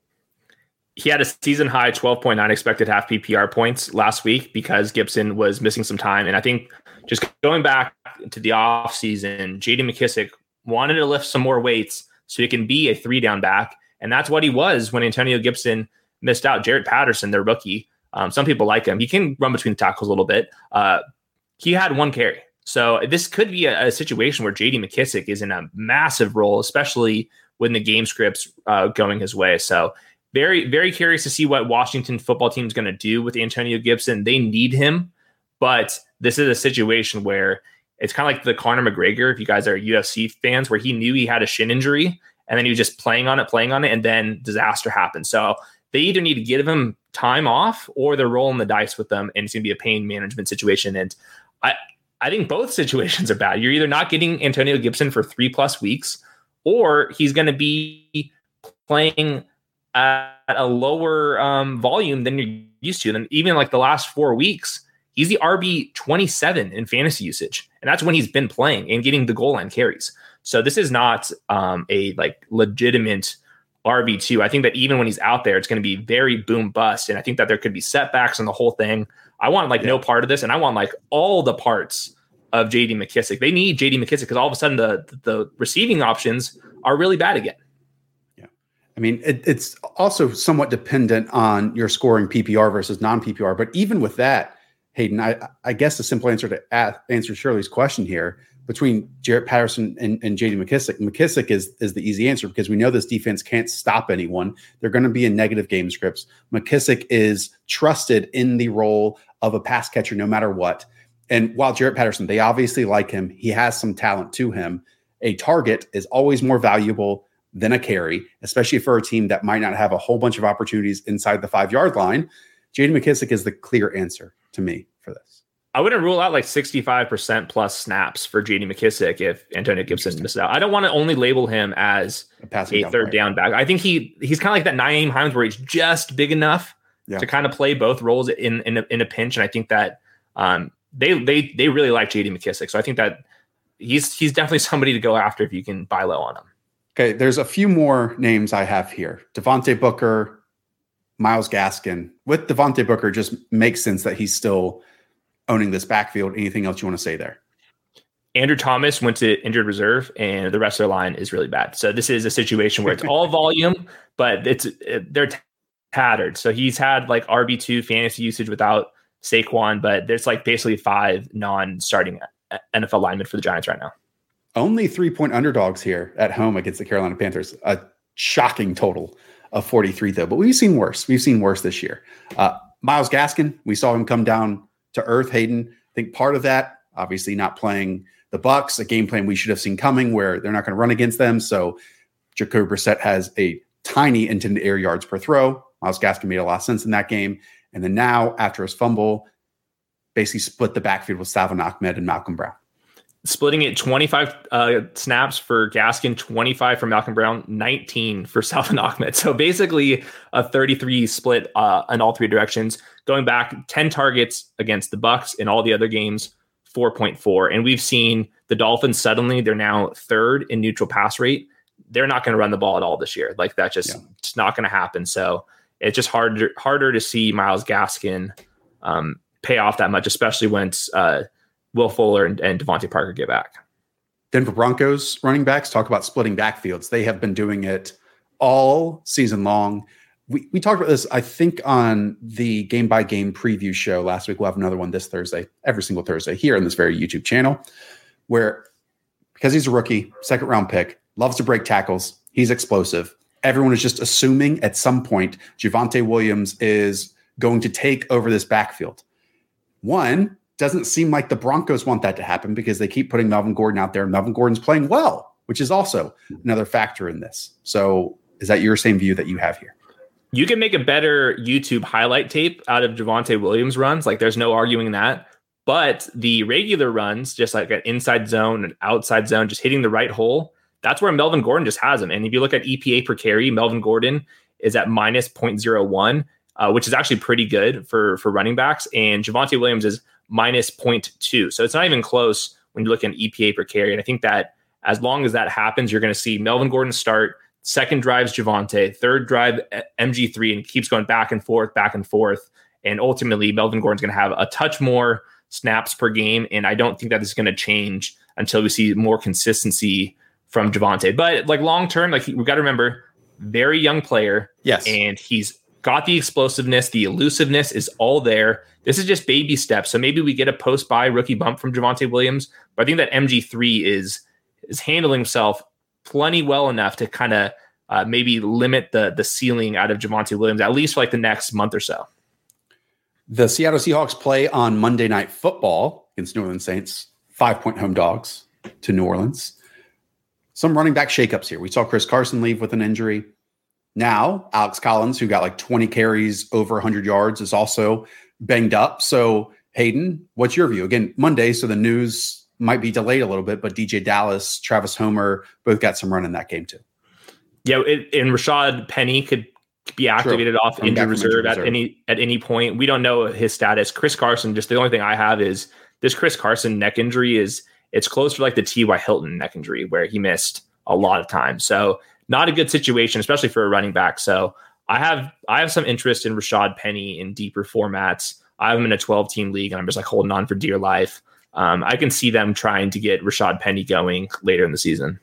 He had a season high 12.9 expected half PPR points last week because Gibson was missing some time. And I think just going back to the offseason, JD McKissic wanted to lift some more weights so he can be a three down back. And that's what he was when Antonio Gibson missed out. Jaret Patterson, their rookie, um, some people like him. He can run between the tackles a little bit. Uh, he had one carry. So this could be a, a, situation where JD McKissic is in a massive role, especially when the game scripts uh, going his way. So very, very curious to see what Washington football team is going to do with Antonio Gibson. They need him, but this is a situation where it's kind of like the Conor McGregor. If you guys are UFC fans, where he knew he had a shin injury and then he was just playing on it, playing on it, and then disaster happened. So they either need to give him time off or they're rolling the dice with them, and it's going to be a pain management situation. And I, I think both situations are bad. You're either not getting Antonio Gibson for three plus weeks, or he's going to be playing at a lower um, volume than you're used to. And even like the last four weeks, he's the RB 27 in fantasy usage. And that's when he's been playing and getting the goal line carries. So this is not um, a like legitimate RB2. I think that even when he's out there, it's going to be very boom bust. And I think that there could be setbacks in the whole thing. I want like yeah. no part of this, and I want like all the parts of JD McKissic. They need JD McKissic because all of a sudden the the receiving options are really bad again. I mean, it, it's also somewhat dependent on your scoring PPR versus non PPR. But even with that, Hayden, I, I guess the simple answer to ask, answer Shirley's question here between Jaret Patterson and, and JD McKissick, McKissic is is the easy answer because we know this defense can't stop anyone. They're going to be in negative game scripts. McKissic is trusted in the role of a pass catcher no matter what. And while Jaret Patterson, they obviously like him, he has some talent to him. A target is always more valuable than a carry, especially for a team that might not have a whole bunch of opportunities inside the five yard line. JD McKissic is the clear answer to me for this. I wouldn't rule out like 65% plus snaps for JD McKissic if Antonio Gibson misses out. I don't want to only label him as a, a down third down back. I think he he's kind of like that Nyheim Hines where he's just big enough yeah. to kind of play both roles in in a, in a pinch. And I think that um, they they they really like JD McKissic. So I think that he's he's definitely somebody to go after if you can buy low on him. Okay, there's a few more names I have here. Devontae Booker, Myles Gaskin. With Devontae Booker, just makes sense that he's still owning this backfield. Anything else you want to say there? Andrew Thomas went to injured reserve, and the rest of their line is really bad. So this is a situation where it's all volume, but it's they're tattered. So he's had like RB two fantasy usage without Saquon, but there's like basically five non-starting NFL linemen for the Giants right now. Only three point underdogs here at home against the Carolina Panthers. A shocking total of 43, though. But we've seen worse. We've seen worse this year. Uh, Myles Gaskin, we saw him come down to earth. Hayden, I think part of that, obviously not playing the Bucks, a game plan we should have seen coming where they're not going to run against them. So Jacoby Brissett has a tiny intended air yards per throw. Myles Gaskin made a lot of sense in that game. And then now, after his fumble, basically split the backfield with Salvon Ahmed and Malcolm Brown splitting it 25 uh, snaps for Gaskin, 25 for Malcolm Brown, 19 for Salvon Ahmed. So basically a 33 split uh, in all three directions. Going back 10 targets against the Bucks in all the other games, 4.4. And we've seen the Dolphins suddenly, they're now third in neutral pass rate. They're not going to run the ball at all this year. Like that just yeah. it's not going to happen. So it's just harder harder to see Myles Gaskin um, pay off that much, especially when uh, Will Fuller and, and DeVante Parker get back. Denver Broncos running backs talk about splitting backfields. They have been doing it all season long. We, we talked about this, I think, on the game by game preview show last week. We'll have another one this Thursday, every single Thursday here on this very YouTube channel, where because he's a rookie, second round pick, loves to break tackles, he's explosive. Everyone is just assuming at some point Javonte Williams is going to take over this backfield. One, doesn't seem like the Broncos want that to happen because they keep putting Melvin Gordon out there. Melvin Gordon's playing well, which is also another factor in this. So, is that your same view that you have here? You can make a better YouTube highlight tape out of Javonte Williams runs. Like, there's no arguing that. But the regular runs, just like an inside zone and outside zone, just hitting the right hole, that's where Melvin Gordon just has them. And if you look at EPA per carry, Melvin Gordon is at minus 0.01, uh, which is actually pretty good for for running backs. And Javonte Williams is minus 0.2. So it's not even close when you look at EPA per carry. And I think that as long as that happens, you're going to see Melvin Gordon start. Second drive's Javonte, third drive eh, MG3, and keeps going back and forth, back and forth. And ultimately, Melvin Gordon's going to have a touch more snaps per game. And I don't think that is going to change until we see more consistency from Javonte. But like long term, like we got to remember, very young player. Yes. And he's got the explosiveness, the elusiveness is all there. This is just baby steps. So maybe we get a post bye rookie bump from Javonte Williams. But I think that MG3 is is handling himself plenty well enough to kind of uh, maybe limit the the ceiling out of Javonte Williams at least for like the next month or so. The Seattle Seahawks play on Monday Night Football against New Orleans Saints. Five point home dogs to New Orleans. Some running back shakeups here. We saw Chris Carson leave with an injury. Now, Alex Collins, who got like 20 carries over 100 yards, is also banged up. So, Hayden, what's your view? Again, Monday, so the news might be delayed a little bit, but DeeJay Dallas, Travis Homer, both got some run in that game too. Yeah, it, and Rashaad Penny could be activated True. off injured reserve at reserve. any at any point. We don't know his status. Chris Carson, just the only thing I have is this Chris Carson neck injury is it's close to like the T.Y. Hilton neck injury where he missed a lot of time. So not a good situation, especially for a running back. So I have I have some interest in Rashaad Penny in deeper formats. I have him in a 12 team league, and I'm just like holding on for dear life. Um, I can see them trying to get Rashaad Penny going later in the season.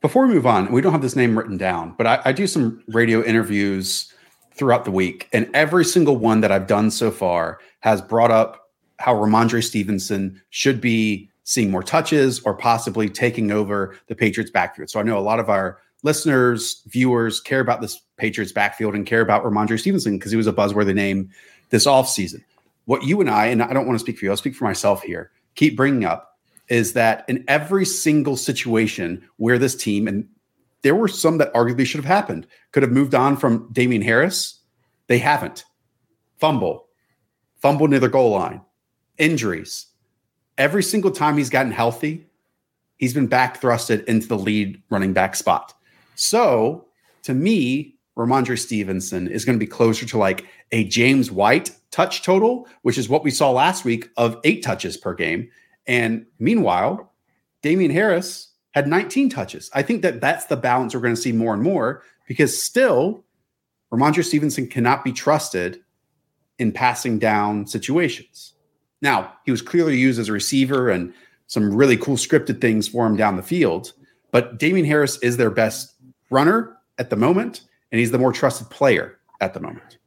Before we move on, we don't have this name written down, but I, I do some radio interviews throughout the week, and every single one that I've done so far has brought up how Rhamondre Stevenson should be seeing more touches or possibly taking over the Patriots backfield. So I know a lot of our listeners, viewers care about this Patriots backfield and care about Rhamondre Stevenson because he was a buzzworthy name this offseason. What you and I, and I don't want to speak for you, I'll speak for myself here, keep bringing up is that in every single situation where this team, and there were some that arguably should have happened, could have moved on from Damien Harris, they haven't. Fumble, fumble near the goal line, injuries. Every single time he's gotten healthy, he's been back thrusted into the lead running back spot. So to me, Rhamondre Stevenson is going to be closer to like a James White touch total, which is what we saw last week of eight touches per game. And meanwhile, Damien Harris had 19 touches. I think that that's the balance we're going to see more and more because still, Rhamondre Stevenson cannot be trusted in passing down situations. Now, he was clearly used as a receiver and some really cool scripted things for him down the field, but Damien Harris is their best runner at the moment, and he's the more trusted player at the moment.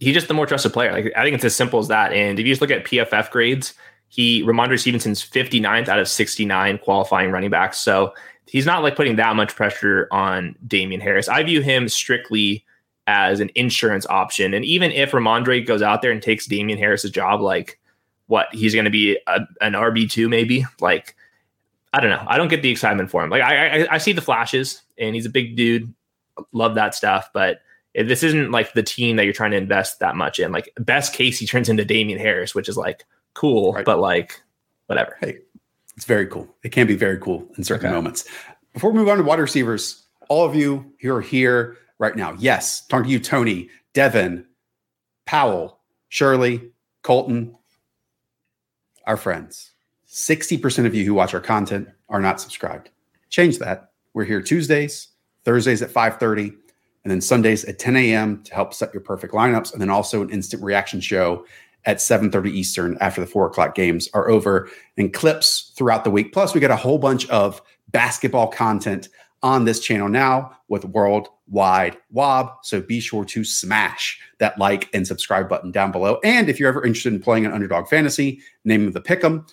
He's just the more trusted player. Like I think it's as simple as that. And if you just look at PFF grades, he Rhamondre Stevenson's 59th out of 69 qualifying running backs. So he's not like putting that much pressure on Damien Harris. I view him strictly as an insurance option. And even if Rhamondre goes out there and takes Damien Harris's job, like what he's going to be a, an RB two maybe, like I don't know. I don't get the excitement for him. Like I, I, I see the flashes, and he's a big dude. Love that stuff, but this isn't like the team that you're trying to invest that much in. Like best case, he turns into Damien Harris, which is like cool, right. but like whatever. Hey, it's very cool. It can be very cool in certain okay. moments. Before we move on to wide receivers, all of you who are here right now, yes, talking to you, Tony, Devin, Powell, Shirley, Colton, our friends 60% of you who watch our content are not subscribed. Change that. We're here Tuesdays, Thursdays at 5:30, and then Sundays at 10 a.m. to help set your perfect lineups, and then also an instant reaction show at 7:30 Eastern after the four o'clock games are over, and clips throughout the week. Plus, we got a whole bunch of basketball content on this channel now with worldwide wob. So be sure to smash that like and subscribe button down below. And if you're ever interested in playing an underdog fantasy, name of the pick'em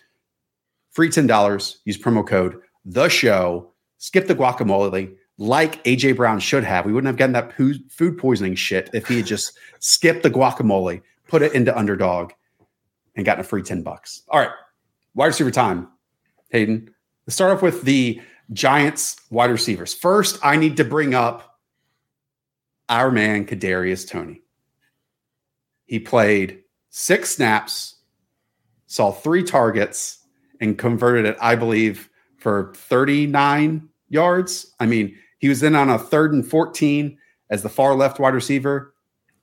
free $10. Use promo code the show. Skip the guacamole like AJ Brown should have. We wouldn't have gotten that food poisoning shit if he had just skipped the guacamole, put it into underdog, and gotten a free 10 bucks. All right. Wide receiver time. Hayden. Let's start off with the Giants wide receivers. First, I need to bring up our man Kadarius Toney. He played six snaps, saw three targets, and converted it, I believe, for 39 yards. I mean, he was in on a third and 14 as the far left wide receiver,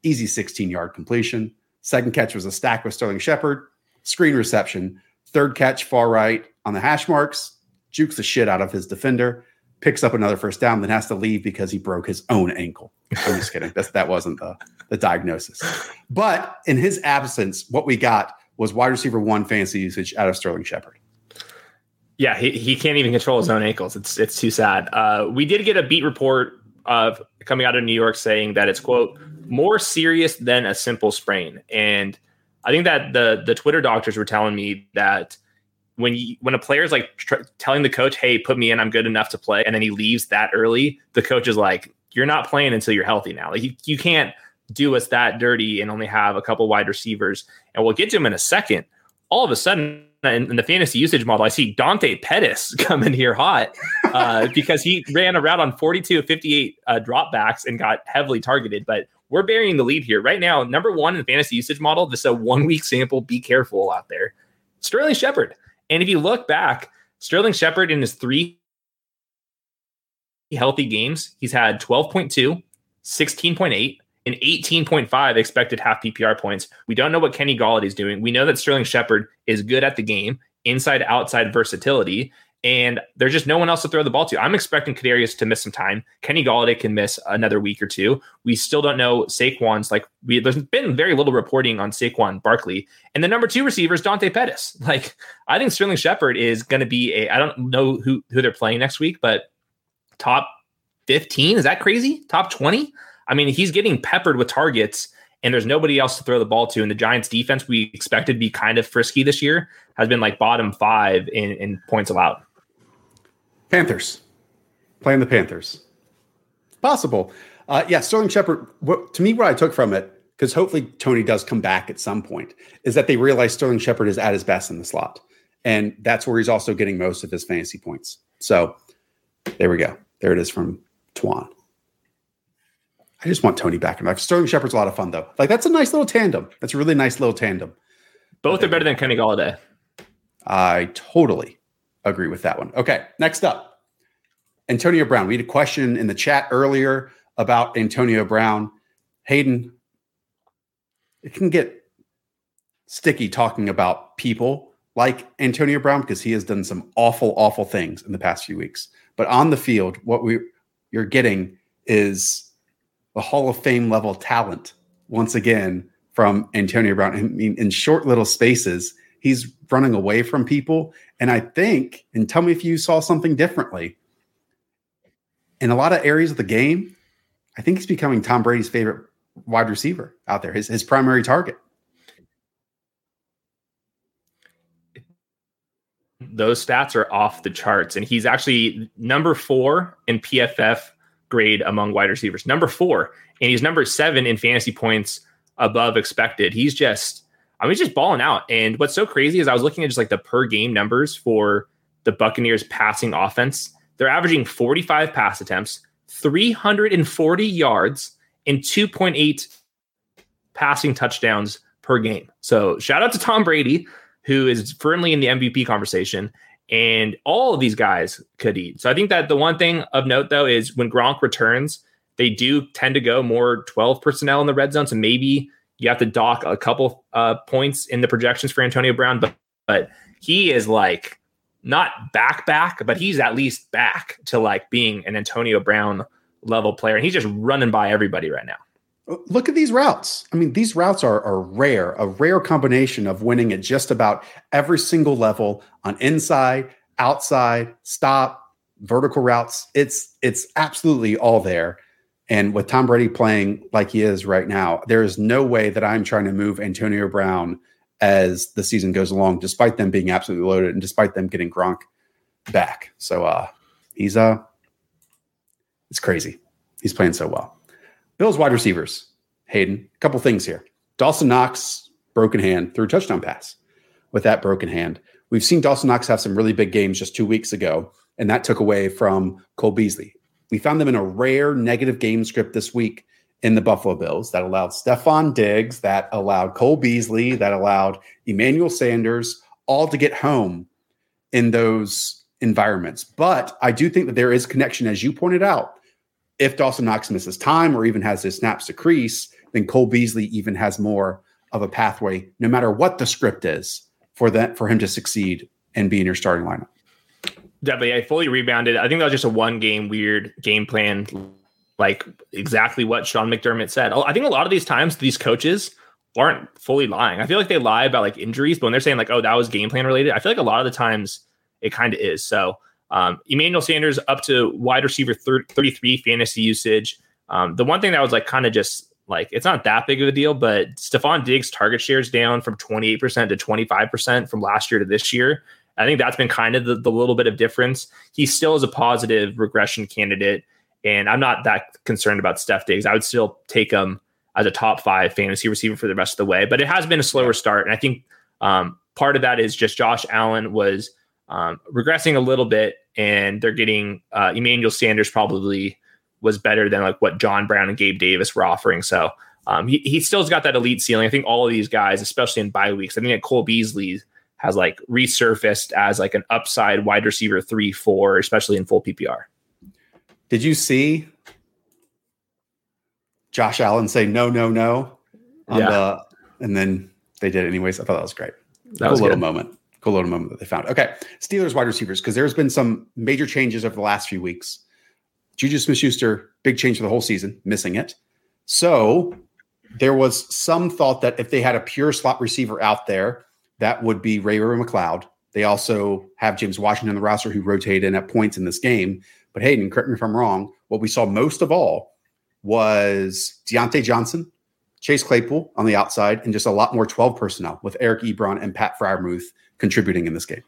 easy 16 yard completion. Second catch was a stack with Sterling Shepard, screen reception. Third catch, far right on the hash marks, jukes the shit out of his defender, picks up another first down, then has to leave because he broke his own ankle. I'm just kidding. That's, that wasn't the, the diagnosis. But in his absence, what we got was wide receiver one fantasy usage out of Sterling Shepard. Yeah, he, he can't even control his own ankles. It's it's too sad. Uh, we did get a beat report of coming out of New York saying that it's quote more serious than a simple sprain, and I think that the the Twitter doctors were telling me that when you, when a player is like tr- telling the coach, "Hey, put me in, I'm good enough to play," and then he leaves that early, the coach is like, "You're not playing until you're healthy now. Like you, you can't do us that dirty and only have a couple wide receivers." And we'll get to him in a second. All of a sudden, in, in, the fantasy usage model, I see Dante Pettis come in here hot uh, because he ran a route on 42 of 58 uh, dropbacks and got heavily targeted. But we're burying the lead here right now. Number one in the fantasy usage model, this is a one week sample. Be careful out there. Sterling Shepard. And if you look back, Sterling Shepard in his three healthy games, he's had 12.2, 16.8, and 18.5 expected half PPR points. We don't know what Kenny Golladay is doing. We know that Sterling Shepard is good at the game, inside outside versatility, and there's just no one else to throw the ball to. I'm expecting Kadarius to miss some time. Kenny Golladay can miss another week or two. We still don't know Saquon's like we there's been very little reporting on Saquon Barkley. And the number two receiver is Dante Pettis. Like I think Sterling Shepard is going to be a I don't know who who they're playing next week, but top 15 is that crazy? Top 20? I mean, he's getting peppered with targets. and there's nobody else to throw the ball to. And the Giants defense we expected to be kind of frisky this year has been like bottom five in, in points allowed. Panthers playing the Panthers. Possible. Uh, yeah, Sterling Shepard. What, to me, what I took from it, because hopefully Toney does come back at some point, is that they realize Sterling Shepard is at his best in the slot, and that's where he's also getting most of his fantasy points. So there we go. There it is from Tuan. I just want Toney back in life. Sterling Shepard's a lot of fun though. Like that's a nice little tandem. That's a really nice little tandem. Both are better than Kenny Golladay. I totally agree with that one. Okay, next up, Antonio Brown. We had a question in the chat earlier about Antonio Brown. Hayden, it can get sticky talking about people like Antonio Brown because he has done some awful, awful things in the past few weeks. But on the field, what we you're getting is the Hall of Fame level talent once again from Antonio Brown. I mean, in short little spaces, he's running away from people. And I think, and tell me if you saw something differently. In a lot of areas of the game, I think he's becoming Tom Brady's favorite wide receiver out there, his, his primary target. Those stats are off the charts. And he's actually number four in PFF grade among wide receivers. Number four. And he's number seven in fantasy points above expected. He's just, I he's just balling out. And what's so crazy is I was looking at just like the per game numbers for the Buccaneers passing offense. They're averaging 45 pass attempts, 340 yards, and 2.8 passing touchdowns per game. So shout out to Tom Brady, who is firmly in the MVP conversation. And all of these guys could eat. So I think that the one thing of note, though, is when Gronk returns, they do tend to go more 12 personnel in the red zone. So maybe you have to dock a couple uh, points in the projections for Antonio Brown, but but he is like not back back, but he's at least back to like being an Antonio Brown level player, and he's just running by everybody right now. Look at these routes. I mean, these routes are, are rare, a rare combination of winning at just about every single level on inside, outside, stop, vertical routes. It's it's absolutely all there. And with Tom Brady playing like he is right now, there is no way that I'm trying to move Antonio Brown as the season goes along, despite them being absolutely loaded and despite them getting Gronk back. So uh he's uh it's crazy. He's playing so well. Bills wide receivers. Hayden, a couple things here. Dawson Knox, broken hand, a touchdown pass with that broken hand. We've seen Dawson Knox have some really big games just two weeks ago, and that took away from Cole Beasley. We found them in a rare negative game script this week in the Buffalo Bills that allowed Stefon Diggs, that allowed Cole Beasley, that allowed Emmanuel Sanders all to get home in those environments. But I do think that there is connection, as you pointed out. If Dawson Knox misses time or even has his snaps decrease, then Cole Beasley even has more of a pathway, no matter what the script is, for that for him to succeed and be in your starting lineup. Definitely, I fully rebounded. I think that was just a one game weird game plan, like exactly what Sean McDermott said. I think a lot of these times these coaches aren't fully lying. I feel like they lie about like injuries, but when they're saying like, "Oh, that was game plan related," I feel like a lot of the times it kind of is. So, um, Emmanuel Sanders up to wide receiver 33 fantasy usage. Um, the one thing that was like kind of just like it's not that big of a deal, but Stefon Diggs' target shares down from 28% to 25% from last year to this year. I think that's been kind of the, the little bit of difference. He still is a positive regression candidate, and I'm not that concerned about Steph Diggs. I would still take him as a top five fantasy receiver for the rest of the way, but it has been a slower start. And I think um, part of that is just Josh Allen was um, regressing a little bit, and they're getting uh, Emmanuel Sanders probably was better than like what John Brown and Gabe Davis were offering. So um, he, he still's got that elite ceiling. I think all of these guys, especially in bye weeks, I think that Cole Beasley has like resurfaced as like an upside wide receiver three, four, especially in full PPR. Did you see Josh Allen say no, no, no on yeah. the, and then they did it anyways. I thought that was great. That cool was a little moment. Cool little moment that they found. Okay, Steelers wide receivers because there's been some major changes over the last few weeks. Juju Smith-Schuster, big change for the whole season, missing it. So there was some thought that if they had a pure slot receiver out there, that would be Ray Ray McCloud. They also have James Washington on the roster who rotated in at points in this game. But Hayden, correct me if I'm wrong, what we saw most of all was Diontae Johnson Chase Claypool on the outside and just a lot more 12 personnel with Eric Ebron and Pat Freiermuth contributing in this game.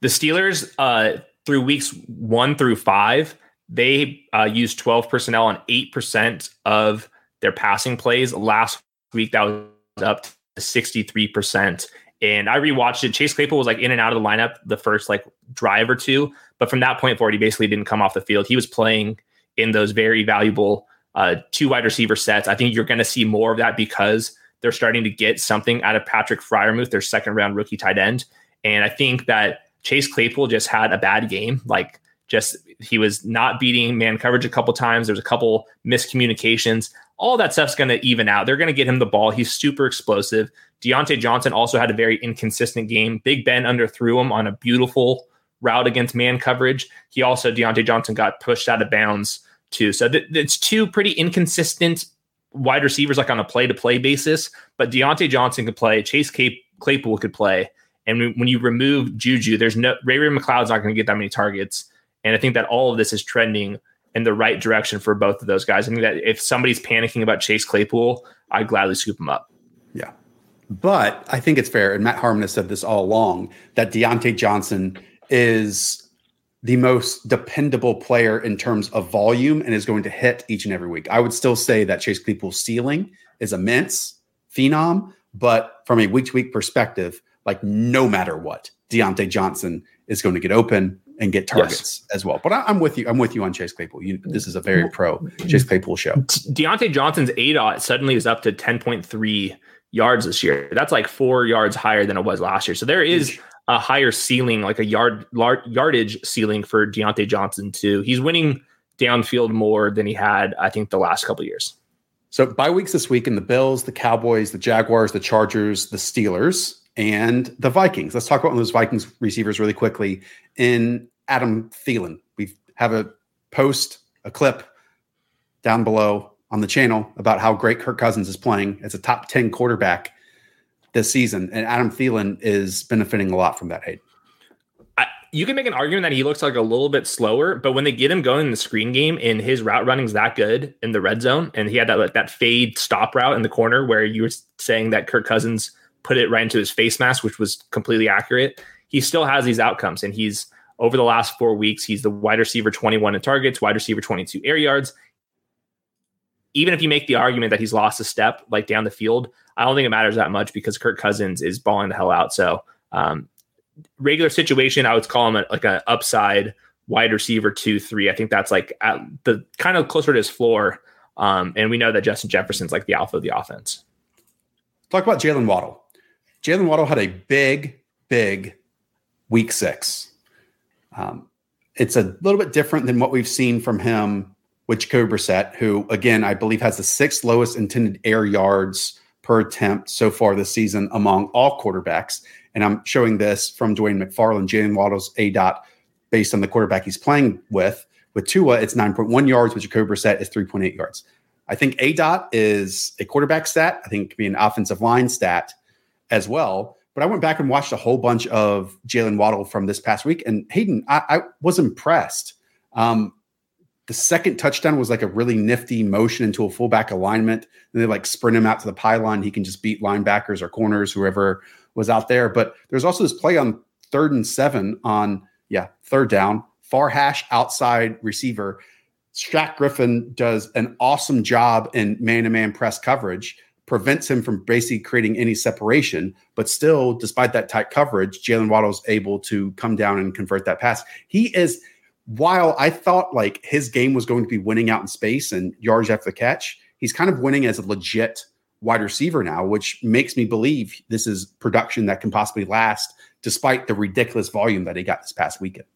The Steelers, uh, through weeks one through five, they uh, used 12 personnel on 8% of their passing plays. Last week, that was up to 63%. And I rewatched it. Chase Claypool was like in and out of the lineup the first like drive or two. But from that point forward, he basically didn't come off the field. He was playing in those very valuable uh, two wide receiver sets. I think you're going to see more of that because they're starting to get something out of Patrick Freiermuth, their second round rookie tight end. And I think that Chase Claypool just had a bad game. Like just he was not beating man coverage a couple times. There's a couple miscommunications. All that stuff's going to even out. They're going to get him the ball. He's super explosive. Diontae Johnson also had a very inconsistent game. Big Ben underthrew him on a beautiful route against man coverage. He also Diontae Johnson got pushed out of bounds too. So th- it's two pretty inconsistent wide receivers, like on a play to play basis. But Diontae Johnson could play. Chase Claypool could play. And when you remove Juju, there's no Ray Ray McCloud's not going to get that many targets. And I think that all of this is trending in the right direction for both of those guys. I think that if somebody's panicking about Chase Claypool, I'd gladly scoop him up. Yeah. But I think it's fair, and Matt Harmon has said this all along, that Diontae Johnson is the most dependable player in terms of volume and is going to hit each and every week. I would still say that Chase Claypool's ceiling is immense, phenom, but from a week to week perspective, like no matter what, Diontae Johnson is going to get open and get targets yes. as well. But I, am with you. I'm with you on Chase Claypool. You, this is a very pro Chase Claypool show. Diontae Johnson's ADOT suddenly is up to 10.3 yards this year. That's like four yards higher than it was last year. So there is a higher ceiling, like a yard yardage ceiling for Diontae Johnson too. He's winning downfield more than he had, I think, the last couple years. So bye weeks this week in the Bills, the Cowboys, the Jaguars, the Chargers, the Steelers and the Vikings. Let's talk about those Vikings receivers really quickly. In Adam Thielen, we have a post, a clip down below on the channel about how great Kirk Cousins is playing as a top 10 quarterback this season. And Adam Thielen is benefiting a lot from that, Hayden. You can make an argument that he looks like a little bit slower, but when they get him going in the screen game and his route running is that good in the red zone, and he had that like that fade stop route in the corner where you were saying that Kirk Cousins put it right into his face mask, which was completely accurate. He still has these outcomes, and he's over the last four weeks, he's the wide receiver 21 in targets, wide receiver 22 air yards. Even if you make the argument that he's lost a step like down the field, I don't think it matters that much because Kirk Cousins is balling the hell out. So, um, regular situation, I would call him a, like an upside wide receiver two, three. I think that's like at the kind of closer to his floor. Um, and we know that Justin Jefferson's like the alpha of the offense. Talk about Jaylen Waddle. Jaylen Waddle had a big, big week six. Um, it's a little bit different than what we've seen from him with Jacoby Brissett, who, again, I believe has the sixth lowest intended air yards per attempt so far this season among all quarterbacks. And I'm showing this from Dwain McFarland, Jaylen Waddle's A dot based on the quarterback he's playing with. With Tua, it's 9.1 yards. With Jacoby Brissett, it's 3.8 yards. I think A dot is a quarterback stat. I think it could be an offensive line stat as well. But I went back and watched a whole bunch of Jaylen Waddle from this past week, and Hayden, I, I was impressed. Um, the second touchdown was like a really nifty motion into a fullback alignment. And they like sprint him out to the pylon. He can just beat linebackers or corners, whoever was out there. But there's also this play on third and seven on, yeah, third down, far hash outside receiver. Shaq Griffin does an awesome job in man to man press coverage prevents him from basically creating any separation. But still, despite that tight coverage, Jaylen Waddle's able to come down and convert that pass. He is, while I thought like his game was going to be winning out in space and yards after the catch, he's kind of winning as a legit wide receiver now, which makes me believe this is production that can possibly last despite the ridiculous volume that he got this past weekend.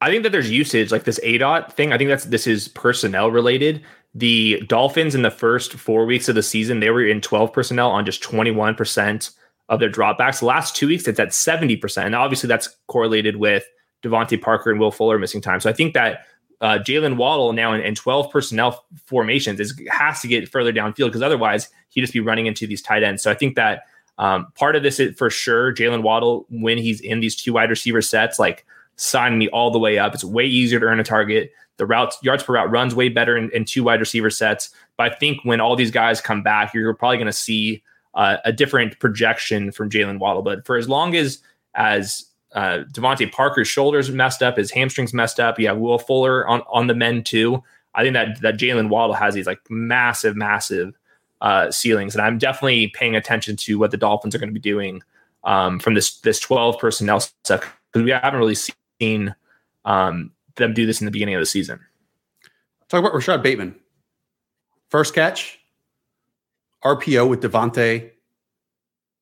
I think that there's usage like this ADOT thing. I think that's this is personnel related. The Dolphins in the first four weeks of the season, they were in 12 personnel on just 21% of their dropbacks. The last two weeks, it's at 70%. And obviously that's correlated with DeVante Parker and Will Fuller missing time. So I think that uh, Jaylen Waddle now in, in, 12 personnel formations is has to get further downfield because otherwise he'd just be running into these tight ends. So I think that um, part of this is for sure Jaylen Waddle when he's in these two wide receiver sets, like sign me all the way up. It's way easier to earn a target. The routes yards per route runs way better in, in two wide receiver sets. But I think when all these guys come back, you're probably going to see uh, a different projection from Jaylen Waddle. But for as long as as uh, DeVante Parker's shoulders messed up, his hamstrings messed up, you have Will Fuller on on the men too. I think that that Jaylen Waddle has these like massive, massive uh, ceilings, and I'm definitely paying attention to what the Dolphins are going to be doing um, from this this 12 personnel stuff because we haven't really seen um, them do this in the beginning of the season. Talk about Rashod Bateman. First catch, RPO with Devonta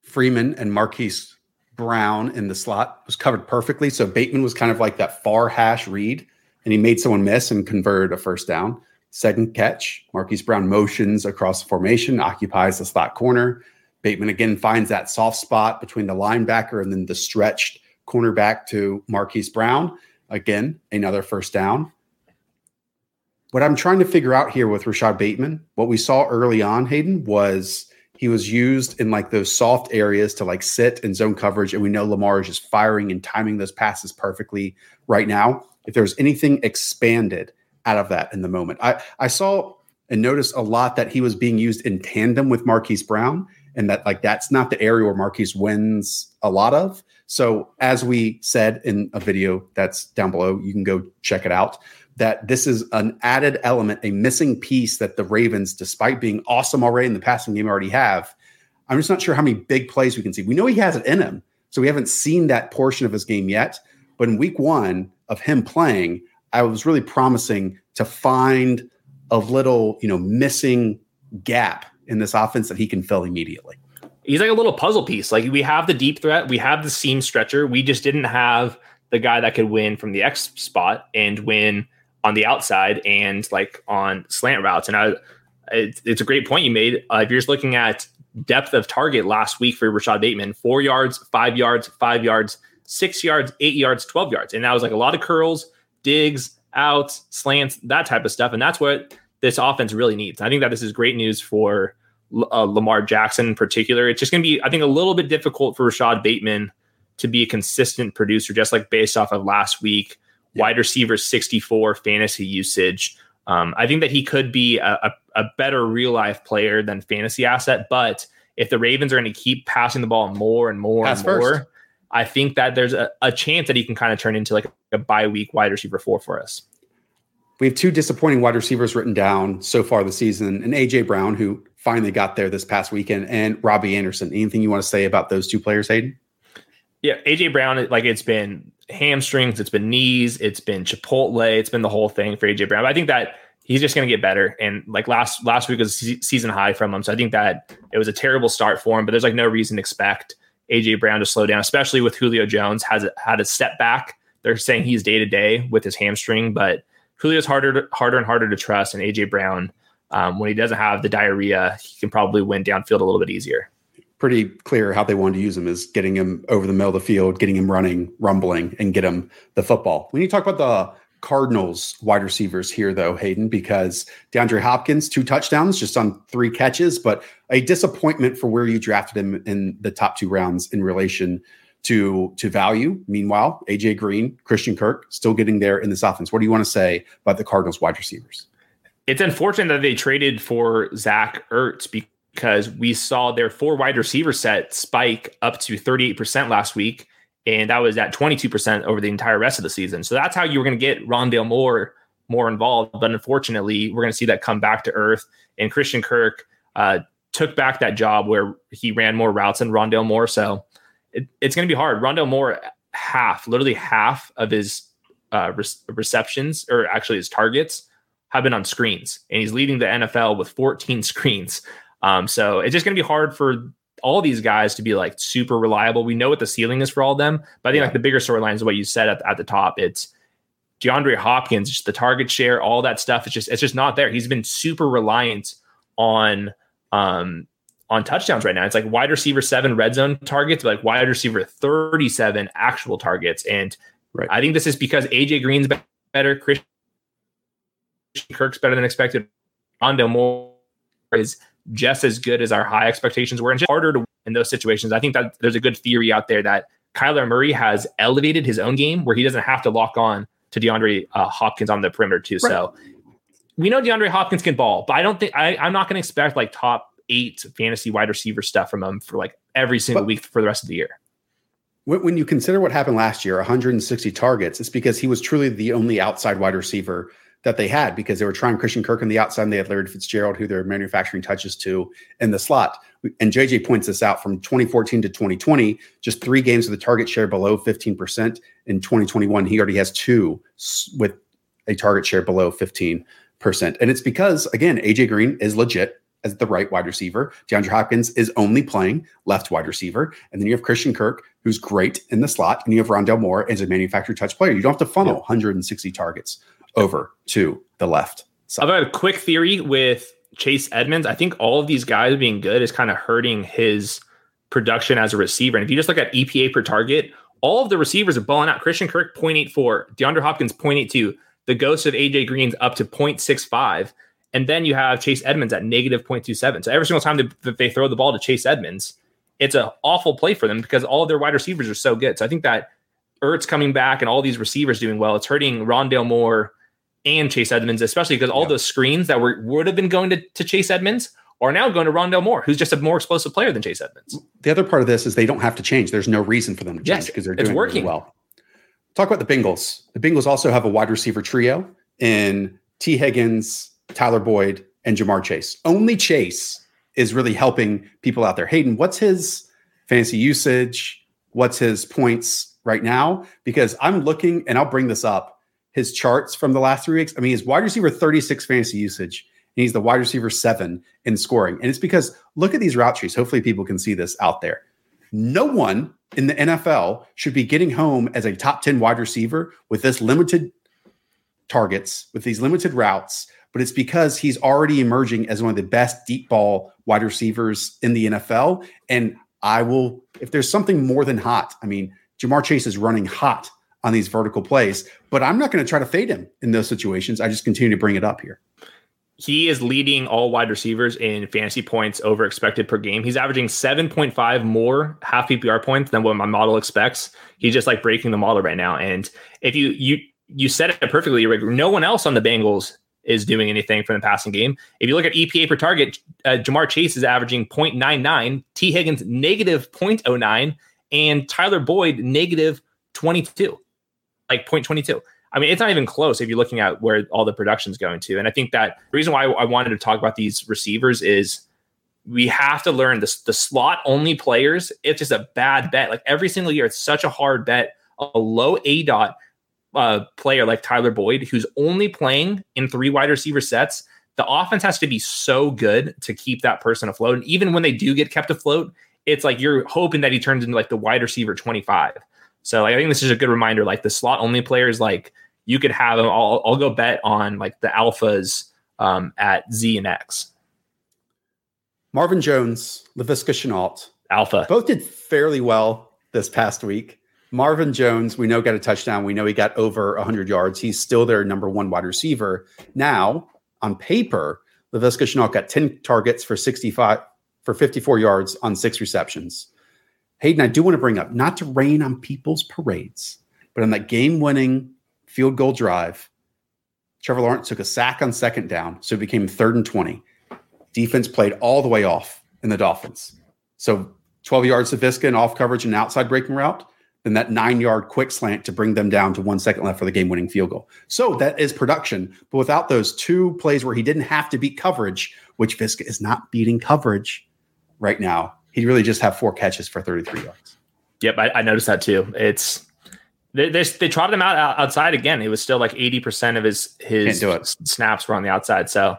Freeman and Marquise Brown in the slot was covered perfectly. So Bateman was kind of like that far hash read, and he made someone miss and converted a first down. Second catch, Marquise Brown motions across the formation, occupies the slot corner. Bateman again finds that soft spot between the linebacker and then the stretched cornerback to Marquise Brown. Again, another first down. What I'm trying to figure out here with Rashod Bateman, what we saw early on, Hayden, was he was used in like those soft areas to like sit in zone coverage. And we know Lamar is just firing and timing those passes perfectly right now. If there's anything expanded out of that in the moment, I, I saw and noticed a lot that he was being used in tandem with Marquise Brown and that like that's not the area where Marquise wins a lot of. So as we said in a video that's down below, you can go check it out. That this is an added element, a missing piece that the Ravens, despite being awesome already in the passing game, already have. I'm just not sure how many big plays we can see. We know he has it in him, so we haven't seen that portion of his game yet. But in week one of him playing, I was really promising to find a little, you know, missing gap in this offense that he can fill immediately. He's like a little puzzle piece. Like we have the deep threat, we have the seam stretcher. We just didn't have the guy that could win from the X spot and win on the outside and like on slant routes. And I, it, it's a great point you made. Uh, if you're just looking at depth of target last week for Rashod Bateman, four yards, five yards, five yards, six yards, eight yards, 12 yards. And that was like a lot of curls, digs, outs, slants, that type of stuff. And that's what this offense really needs. I think that this is great news for uh, Lamar Jackson in particular. It's just going to be, I think, a little bit difficult for Rashod Bateman to be a consistent producer, just like based off of last week. Yeah. Wide receiver 64 fantasy usage. Um, I think that he could be a, a, a better real life player than fantasy asset, but if the Ravens are going to keep passing the ball more and more Pass and more. I think that there's a, a chance that he can kind of turn into like a bye week wide receiver four for us we have two disappointing wide receivers written down so far this season, and AJ Brown, who finally got there this past weekend, and Robby Anderson. Anything you want to say about those two players, Hayden? Yeah, AJ Brown, like it's been hamstrings, it's been knees, it's been Chipotle, it's been the whole thing for AJ Brown. But I think that he's just going to get better. And like last last week was season high from him, so I think that it was a terrible start for him. But there's like no reason to expect AJ Brown to slow down, especially with Julio Jones has had a step back. They're saying he's day to day with his hamstring, but Julio's harder, harder and harder to trust, and AJ Brown, um, when he doesn't have the diarrhea, he can probably win downfield a little bit easier. Pretty clear how they wanted to use him is getting him over the middle of the field, getting him running, rumbling, and get him the football. When you talk about the Cardinals wide receivers here, though, Hayden, because DeAndre Hopkins, two touchdowns just on three catches, but a disappointment for where you drafted him in the top two rounds in relation to to value. Meanwhile, AJ Green, Christian Kirk, still getting there in this offense. What do you want to say about the Cardinals wide receivers? It's unfortunate that they traded for Zach Ertz because we saw their four wide receiver set spike up to 38% last week. And that was at 22% over the entire rest of the season. So that's how you were going to get Rondale Moore more involved. But unfortunately, we're going to see that come back to earth. And Christian Kirk uh, took back that job where he ran more routes than Rondale Moore. So it, it's going to be hard. Rondo Moore, half, literally half of his uh, re- receptions, or actually his targets, have been on screens, and he's leading the NFL with 14 screens. Um, so it's just going to be hard for all these guys to be like super reliable. We know what the ceiling is for all of them, but I think yeah. like the bigger storyline is what you said at, at the top. It's DeAndre Hopkins, just the target share, all that stuff. It's just it's just not there. He's been super reliant on um on touchdowns right now. It's like wide receiver seven red zone targets, like wide receiver 37 actual targets. And right. I think this is because AJ Green's better, Christian Kirk's better than expected. Rondo Moore is just as good as our high expectations were, and just harder to win in those situations. I think that there's a good theory out there that Kyler Murray has elevated his own game where he doesn't have to lock on to DeAndre uh, Hopkins on the perimeter too. Right. So we know DeAndre Hopkins can ball, but I don't think I, I'm not going to expect like top eight fantasy wide receiver stuff from him for like every single but, week for the rest of the year. When you consider what happened last year 160 targets it's because he was truly the only outside wide receiver that they had because they were trying Christian Kirk on the outside and they had Larry Fitzgerald who they're manufacturing touches to in the slot. And JJ points this out from 2014 to 2020 just three games with a target share below 15% in 2021 he already has two with a target share below 15% and it's because again AJ Green is legit as the right wide receiver. DeAndre Hopkins is only playing left wide receiver. And then you have Christian Kirk, who's great in the slot. And you have Rondale Moore as a manufactured touch player. You don't have to funnel 160 targets over to the left side. I've got a quick theory with Chase Edmonds. I think all of these guys being good is kind of hurting his production as a receiver. And if you just look at EPA per target, all of the receivers are balling out. Christian Kirk, 0.84. DeAndre Hopkins, 0.82. The ghost of AJ Green's up to 0.65. And then you have Chase Edmonds at negative 0.27. So every single time they, they throw the ball to Chase Edmonds, it's an awful play for them because all of their wide receivers are so good. So I think that Ertz coming back and all these receivers doing well, it's hurting Rondale Moore and Chase Edmonds, especially because all yeah. those screens that were would have been going to, to Chase Edmonds are now going to Rondale Moore, who's just a more explosive player than Chase Edmonds. The other part of this is they don't have to change. There's no reason for them to change because yes, they're doing it's working really well. Talk about the Bengals. The Bengals also have a wide receiver trio in Tee Higgins, Tyler Boyd, and Ja'Marr Chase. Only Chase is really helping people out there. Hayden, what's his fantasy usage? What's his points right now? Because I'm looking, and I'll bring this up, his charts from the last three weeks. I mean, he's wide receiver 36 fantasy usage, and he's the wide receiver seven in scoring. And it's because look at these route trees. Hopefully, people can see this out there. No one in the NFL should be getting home as a top 10 wide receiver with this limited targets, with these limited routes but it's because he's already emerging as one of the best deep ball wide receivers in the NFL. And I will, if there's something more than hot, I mean, Ja'Marr Chase is running hot on these vertical plays, but I'm not going to try to fade him in those situations. I just continue to bring it up here. He is leading all wide receivers in fantasy points over expected per game. He's averaging 7.5 more half PPR points than what my model expects. He's just like breaking the model right now. And if you you you said it perfectly, Rick, no one else on the Bengals is doing anything from the passing game. If you look at EPA per target, uh, Ja'Marr Chase is averaging 0.99, Tee Higgins negative 0.09, and Tyler Boyd negative 22, like 0.22. I mean, it's not even close if you're looking at where all the production's going to. And I think that the reason why I wanted to talk about these receivers is we have to learn this the slot only players. It's just a bad bet. Like every single year, it's such a hard bet. A low aDOT uh, player like Tyler Boyd, who's only playing in three wide receiver sets, the offense has to be so good to keep that person afloat. And even when they do get kept afloat, it's like you're hoping that he turns into like the wide receiver 25. So like, I think this is a good reminder. Like the slot only players, like you could have them. I'll, I'll go bet on like the alphas um, at Z and X. Marvin Jones, Laviska Shenault, Alpha. Both did fairly well this past week. Marvin Jones, we know got a touchdown. We know he got over 100 yards. He's still their number one wide receiver. Now, on paper, Laviska Shenault got 10 targets for 65 for 54 yards on six receptions. Hayden, I do want to bring up, not to rain on people's parades, but on that game-winning field goal drive, Trevor Lawrence took a sack on second down, so it became third and 20. Defense played all the way off in the Dolphins. So 12 yards to Viska and off coverage and outside breaking route than that nine yard quick slant to bring them down to one second left for the game winning field goal. So that is production. But without those two plays where he didn't have to beat coverage, which Viska is not beating coverage right now, he'd really just have four catches for 33 yards. Yep, I, I noticed that too. It's they, they, they trotted him out outside again. It was still like 80% of his his snaps were on the outside. So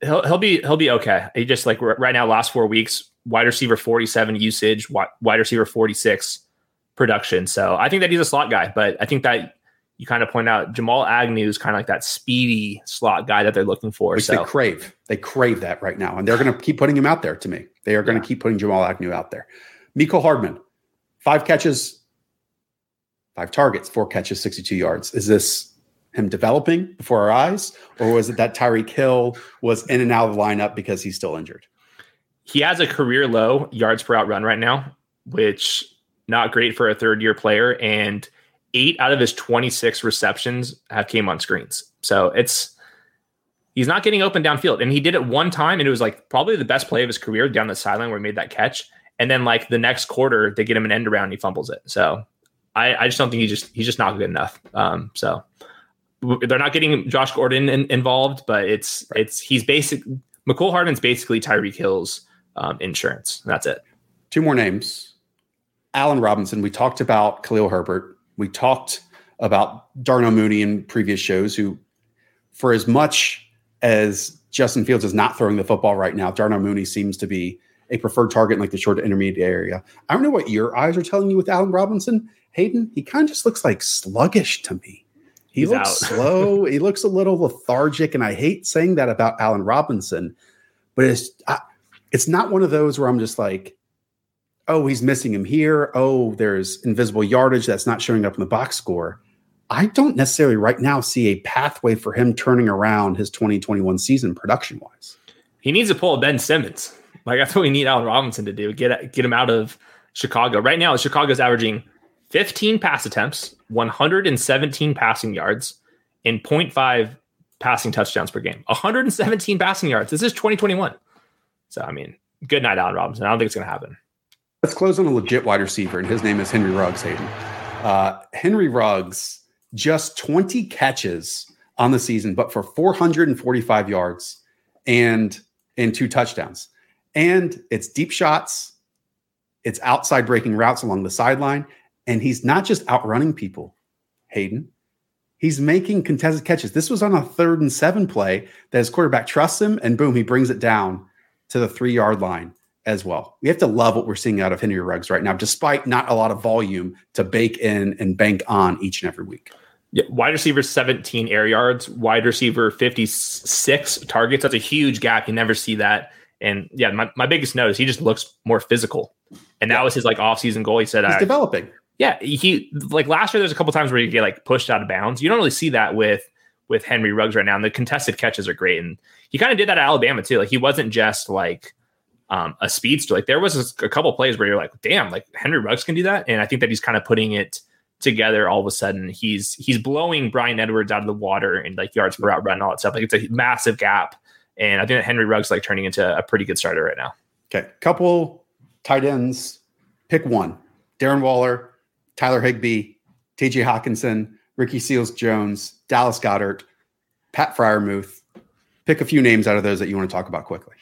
he'll he'll be he'll be okay. He just like right now, last four weeks, wide receiver 47 usage, wide receiver 46 production. So I think that he's a slot guy, but I think that you kind of point out Jamal Agnew is kind of like that speedy slot guy that they're looking for. Which so. they crave. They crave that right now. And they're going to keep putting him out there to me. They are going to yeah. keep putting Jamal Agnew out there. Mecole Hardman, five catches, five targets, four catches, 62 yards. Is this him developing before our eyes? Or was it that Tyreek Hill was in and out of the lineup because he's still injured? He has a career low yards per out run right now, which not great for a third year player. And eight out of his 26 receptions have came on screens. So it's He's not getting open downfield. And he did it one time, and it was like probably the best play of his career down the sideline where he made that catch. And then like the next quarter, they get him an end around and he fumbles it. So I, I just don't think he just he's just not good enough. Um, so they're not getting Josh Gordon in, involved, but it's right. it's he's basic. Mecole Hardman's basically Tyreek Hill's um, insurance. That's it. Two more names: Allen Robinson. We talked about Khalil Herbert. We talked about Darnell Mooney in previous shows. Who, for as much as Justin Fields is not throwing the football right now, Darnell Mooney seems to be a preferred target in like the short to intermediate area. I don't know what your eyes are telling you with Allen Robinson, Hayden. He kind of just looks like sluggish to me. He He's looks slow. he looks a little lethargic, and I hate saying that about Allen Robinson, but it's I, it's not one of those where I'm just like, oh, he's missing him here. Oh, there's invisible yardage that's not showing up in the box score. I don't necessarily right now see a pathway for him turning around his 2021 season production wise. He needs to pull Ben Simmons. Like that's what we need Allen Robinson to do. Get get him out of Chicago. Right now, Chicago's averaging 15 pass attempts, 117 passing yards, and 0.5 passing touchdowns per game. 117 passing yards. This is 2021. So I mean, good night, Allen Robinson. I don't think it's going to happen. Let's close on a legit wide receiver, and his name is Henry Ruggs. Hayden. Uh, Henry Ruggs just 20 catches on the season, but for 445 yards and and two touchdowns. And it's deep shots, it's outside breaking routes along the sideline. And he's not just outrunning people, Hayden. He's making contested catches. This was on a third and seven play that his quarterback trusts him, and boom, he brings it down to the three yard line as well. We have to love what we're seeing out of Henry Ruggs right now, despite not a lot of volume to bake in and bank on each and every week. Yeah, wide receiver 17 air yards, wide receiver 56 targets. That's a huge gap. You never see that and yeah, my, my biggest note is he just looks more physical. And that yeah. was his like offseason goal. He said he's uh, developing. Yeah. He like last year there's a couple times where you get like pushed out of bounds. You don't really see that with with Henry Ruggs right now. And the contested catches are great. And he kind of did that at Alabama too. Like he wasn't just like um, a speedster. Like there was a, a couple plays where you're like, damn, like Henry Ruggs can do that. And I think that he's kind of putting it together all of a sudden. He's he's blowing Bryan Edwards out of the water and like yards per route run and all that stuff. Like it's a massive gap and I think that Henry Ruggs like turning into a pretty good starter right now. Okay. Couple tight ends. Pick one. Darren Waller, Tyler Higbee, TJ Hockenson, Ricky Seals Jones, Dallas Goedert, Pat Freiermuth. Pick a few names out of those that you want to talk about quickly.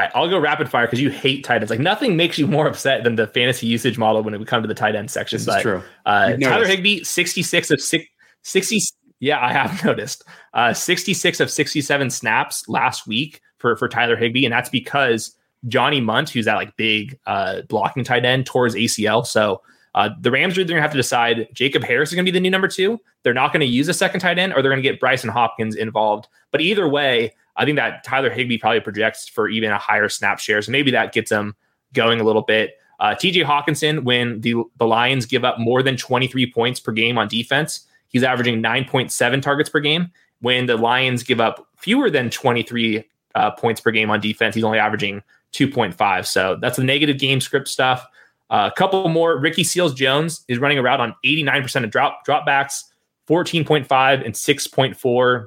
All right, I'll go rapid fire because you hate tight ends. Like nothing makes you more upset than the fantasy usage model when it come to the tight end section. This but, true. Uh, Tyler Higbee, 66 of six, 60, yeah, I have noticed. Uh, 66 of 67 snaps last week for, for Tyler Higbee. And that's because Johnny Mundt, who's that like big uh, blocking tight end, tore his ACL. So uh, the Rams are going to have to decide Jacob Harris is going to be the new number two. They're not going to use a second tight end or they're going to get Brycen Hopkins involved. But either way, I think that Tyler Higbee probably projects for even a higher snap share. So maybe that gets him going a little bit. Uh, TJ Hockenson, when the, the Lions give up more than 23 points per game on defense, He's averaging 9.7 targets per game. When the Lions give up fewer than 23 uh, points per game on defense, he's only averaging 2.5. So that's the negative game script stuff. Uh, a couple more. Ricky Seals Jones is running around on 89% of drop dropbacks, 14.5 and 6.4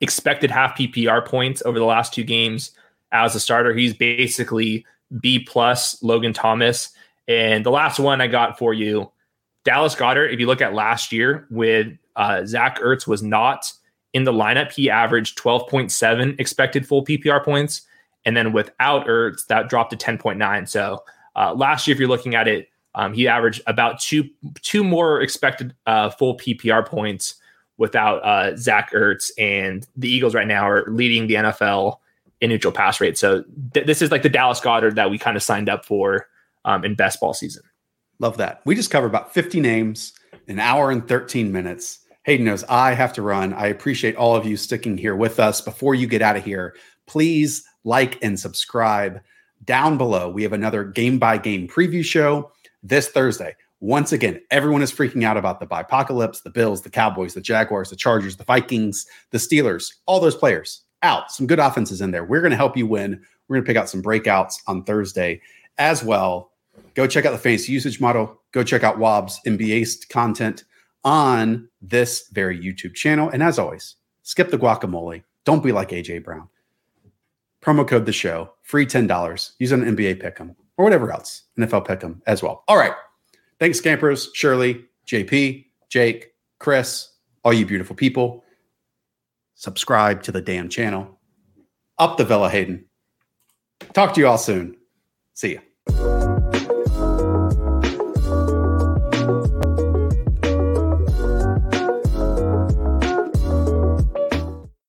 expected half PPR points over the last two games as a starter. He's basically B plus Logan Thomas. And the last one I got for you Dallas Goedert. if you look at last year with uh, Zach Ertz was not in the lineup, he averaged 12.7 expected full PPR points. And then without Ertz, that dropped to 10.9. So uh, last year, if you're looking at it, um, he averaged about two two more expected uh, full PPR points without uh, Zach Ertz. And the Eagles right now are leading the NFL in neutral pass rate. So th- this is like the Dallas Goedert that we kind of signed up for um, in best ball season. Love that. We just covered about 50 names, an hour and 13 minutes. Hayden knows I have to run. I appreciate all of you sticking here with us. Before you get out of here, please like and subscribe. Down below, we have another game by game preview show this Thursday. Once again, everyone is freaking out about the apocalypse, the Bills, the Cowboys, the Jaguars, the Chargers, the Vikings, the Steelers, all those players out. Some good offenses in there. We're going to help you win. We're going to pick out some breakouts on Thursday as well. Go check out the fantasy usage model. Go check out Wob's NBA content. on this very YouTube channel. And as always, skip the guacamole. Don't be like AJ Brown. Promo code the show, free $10. Use an NBA pick'em or whatever else, NFL pick'em as well. All right. Thanks, Scampers, Shirley, JP, Jake, Chris, all you beautiful people. Subscribe to the damn channel. Up the Villa Hayden. Talk to you all soon. See ya.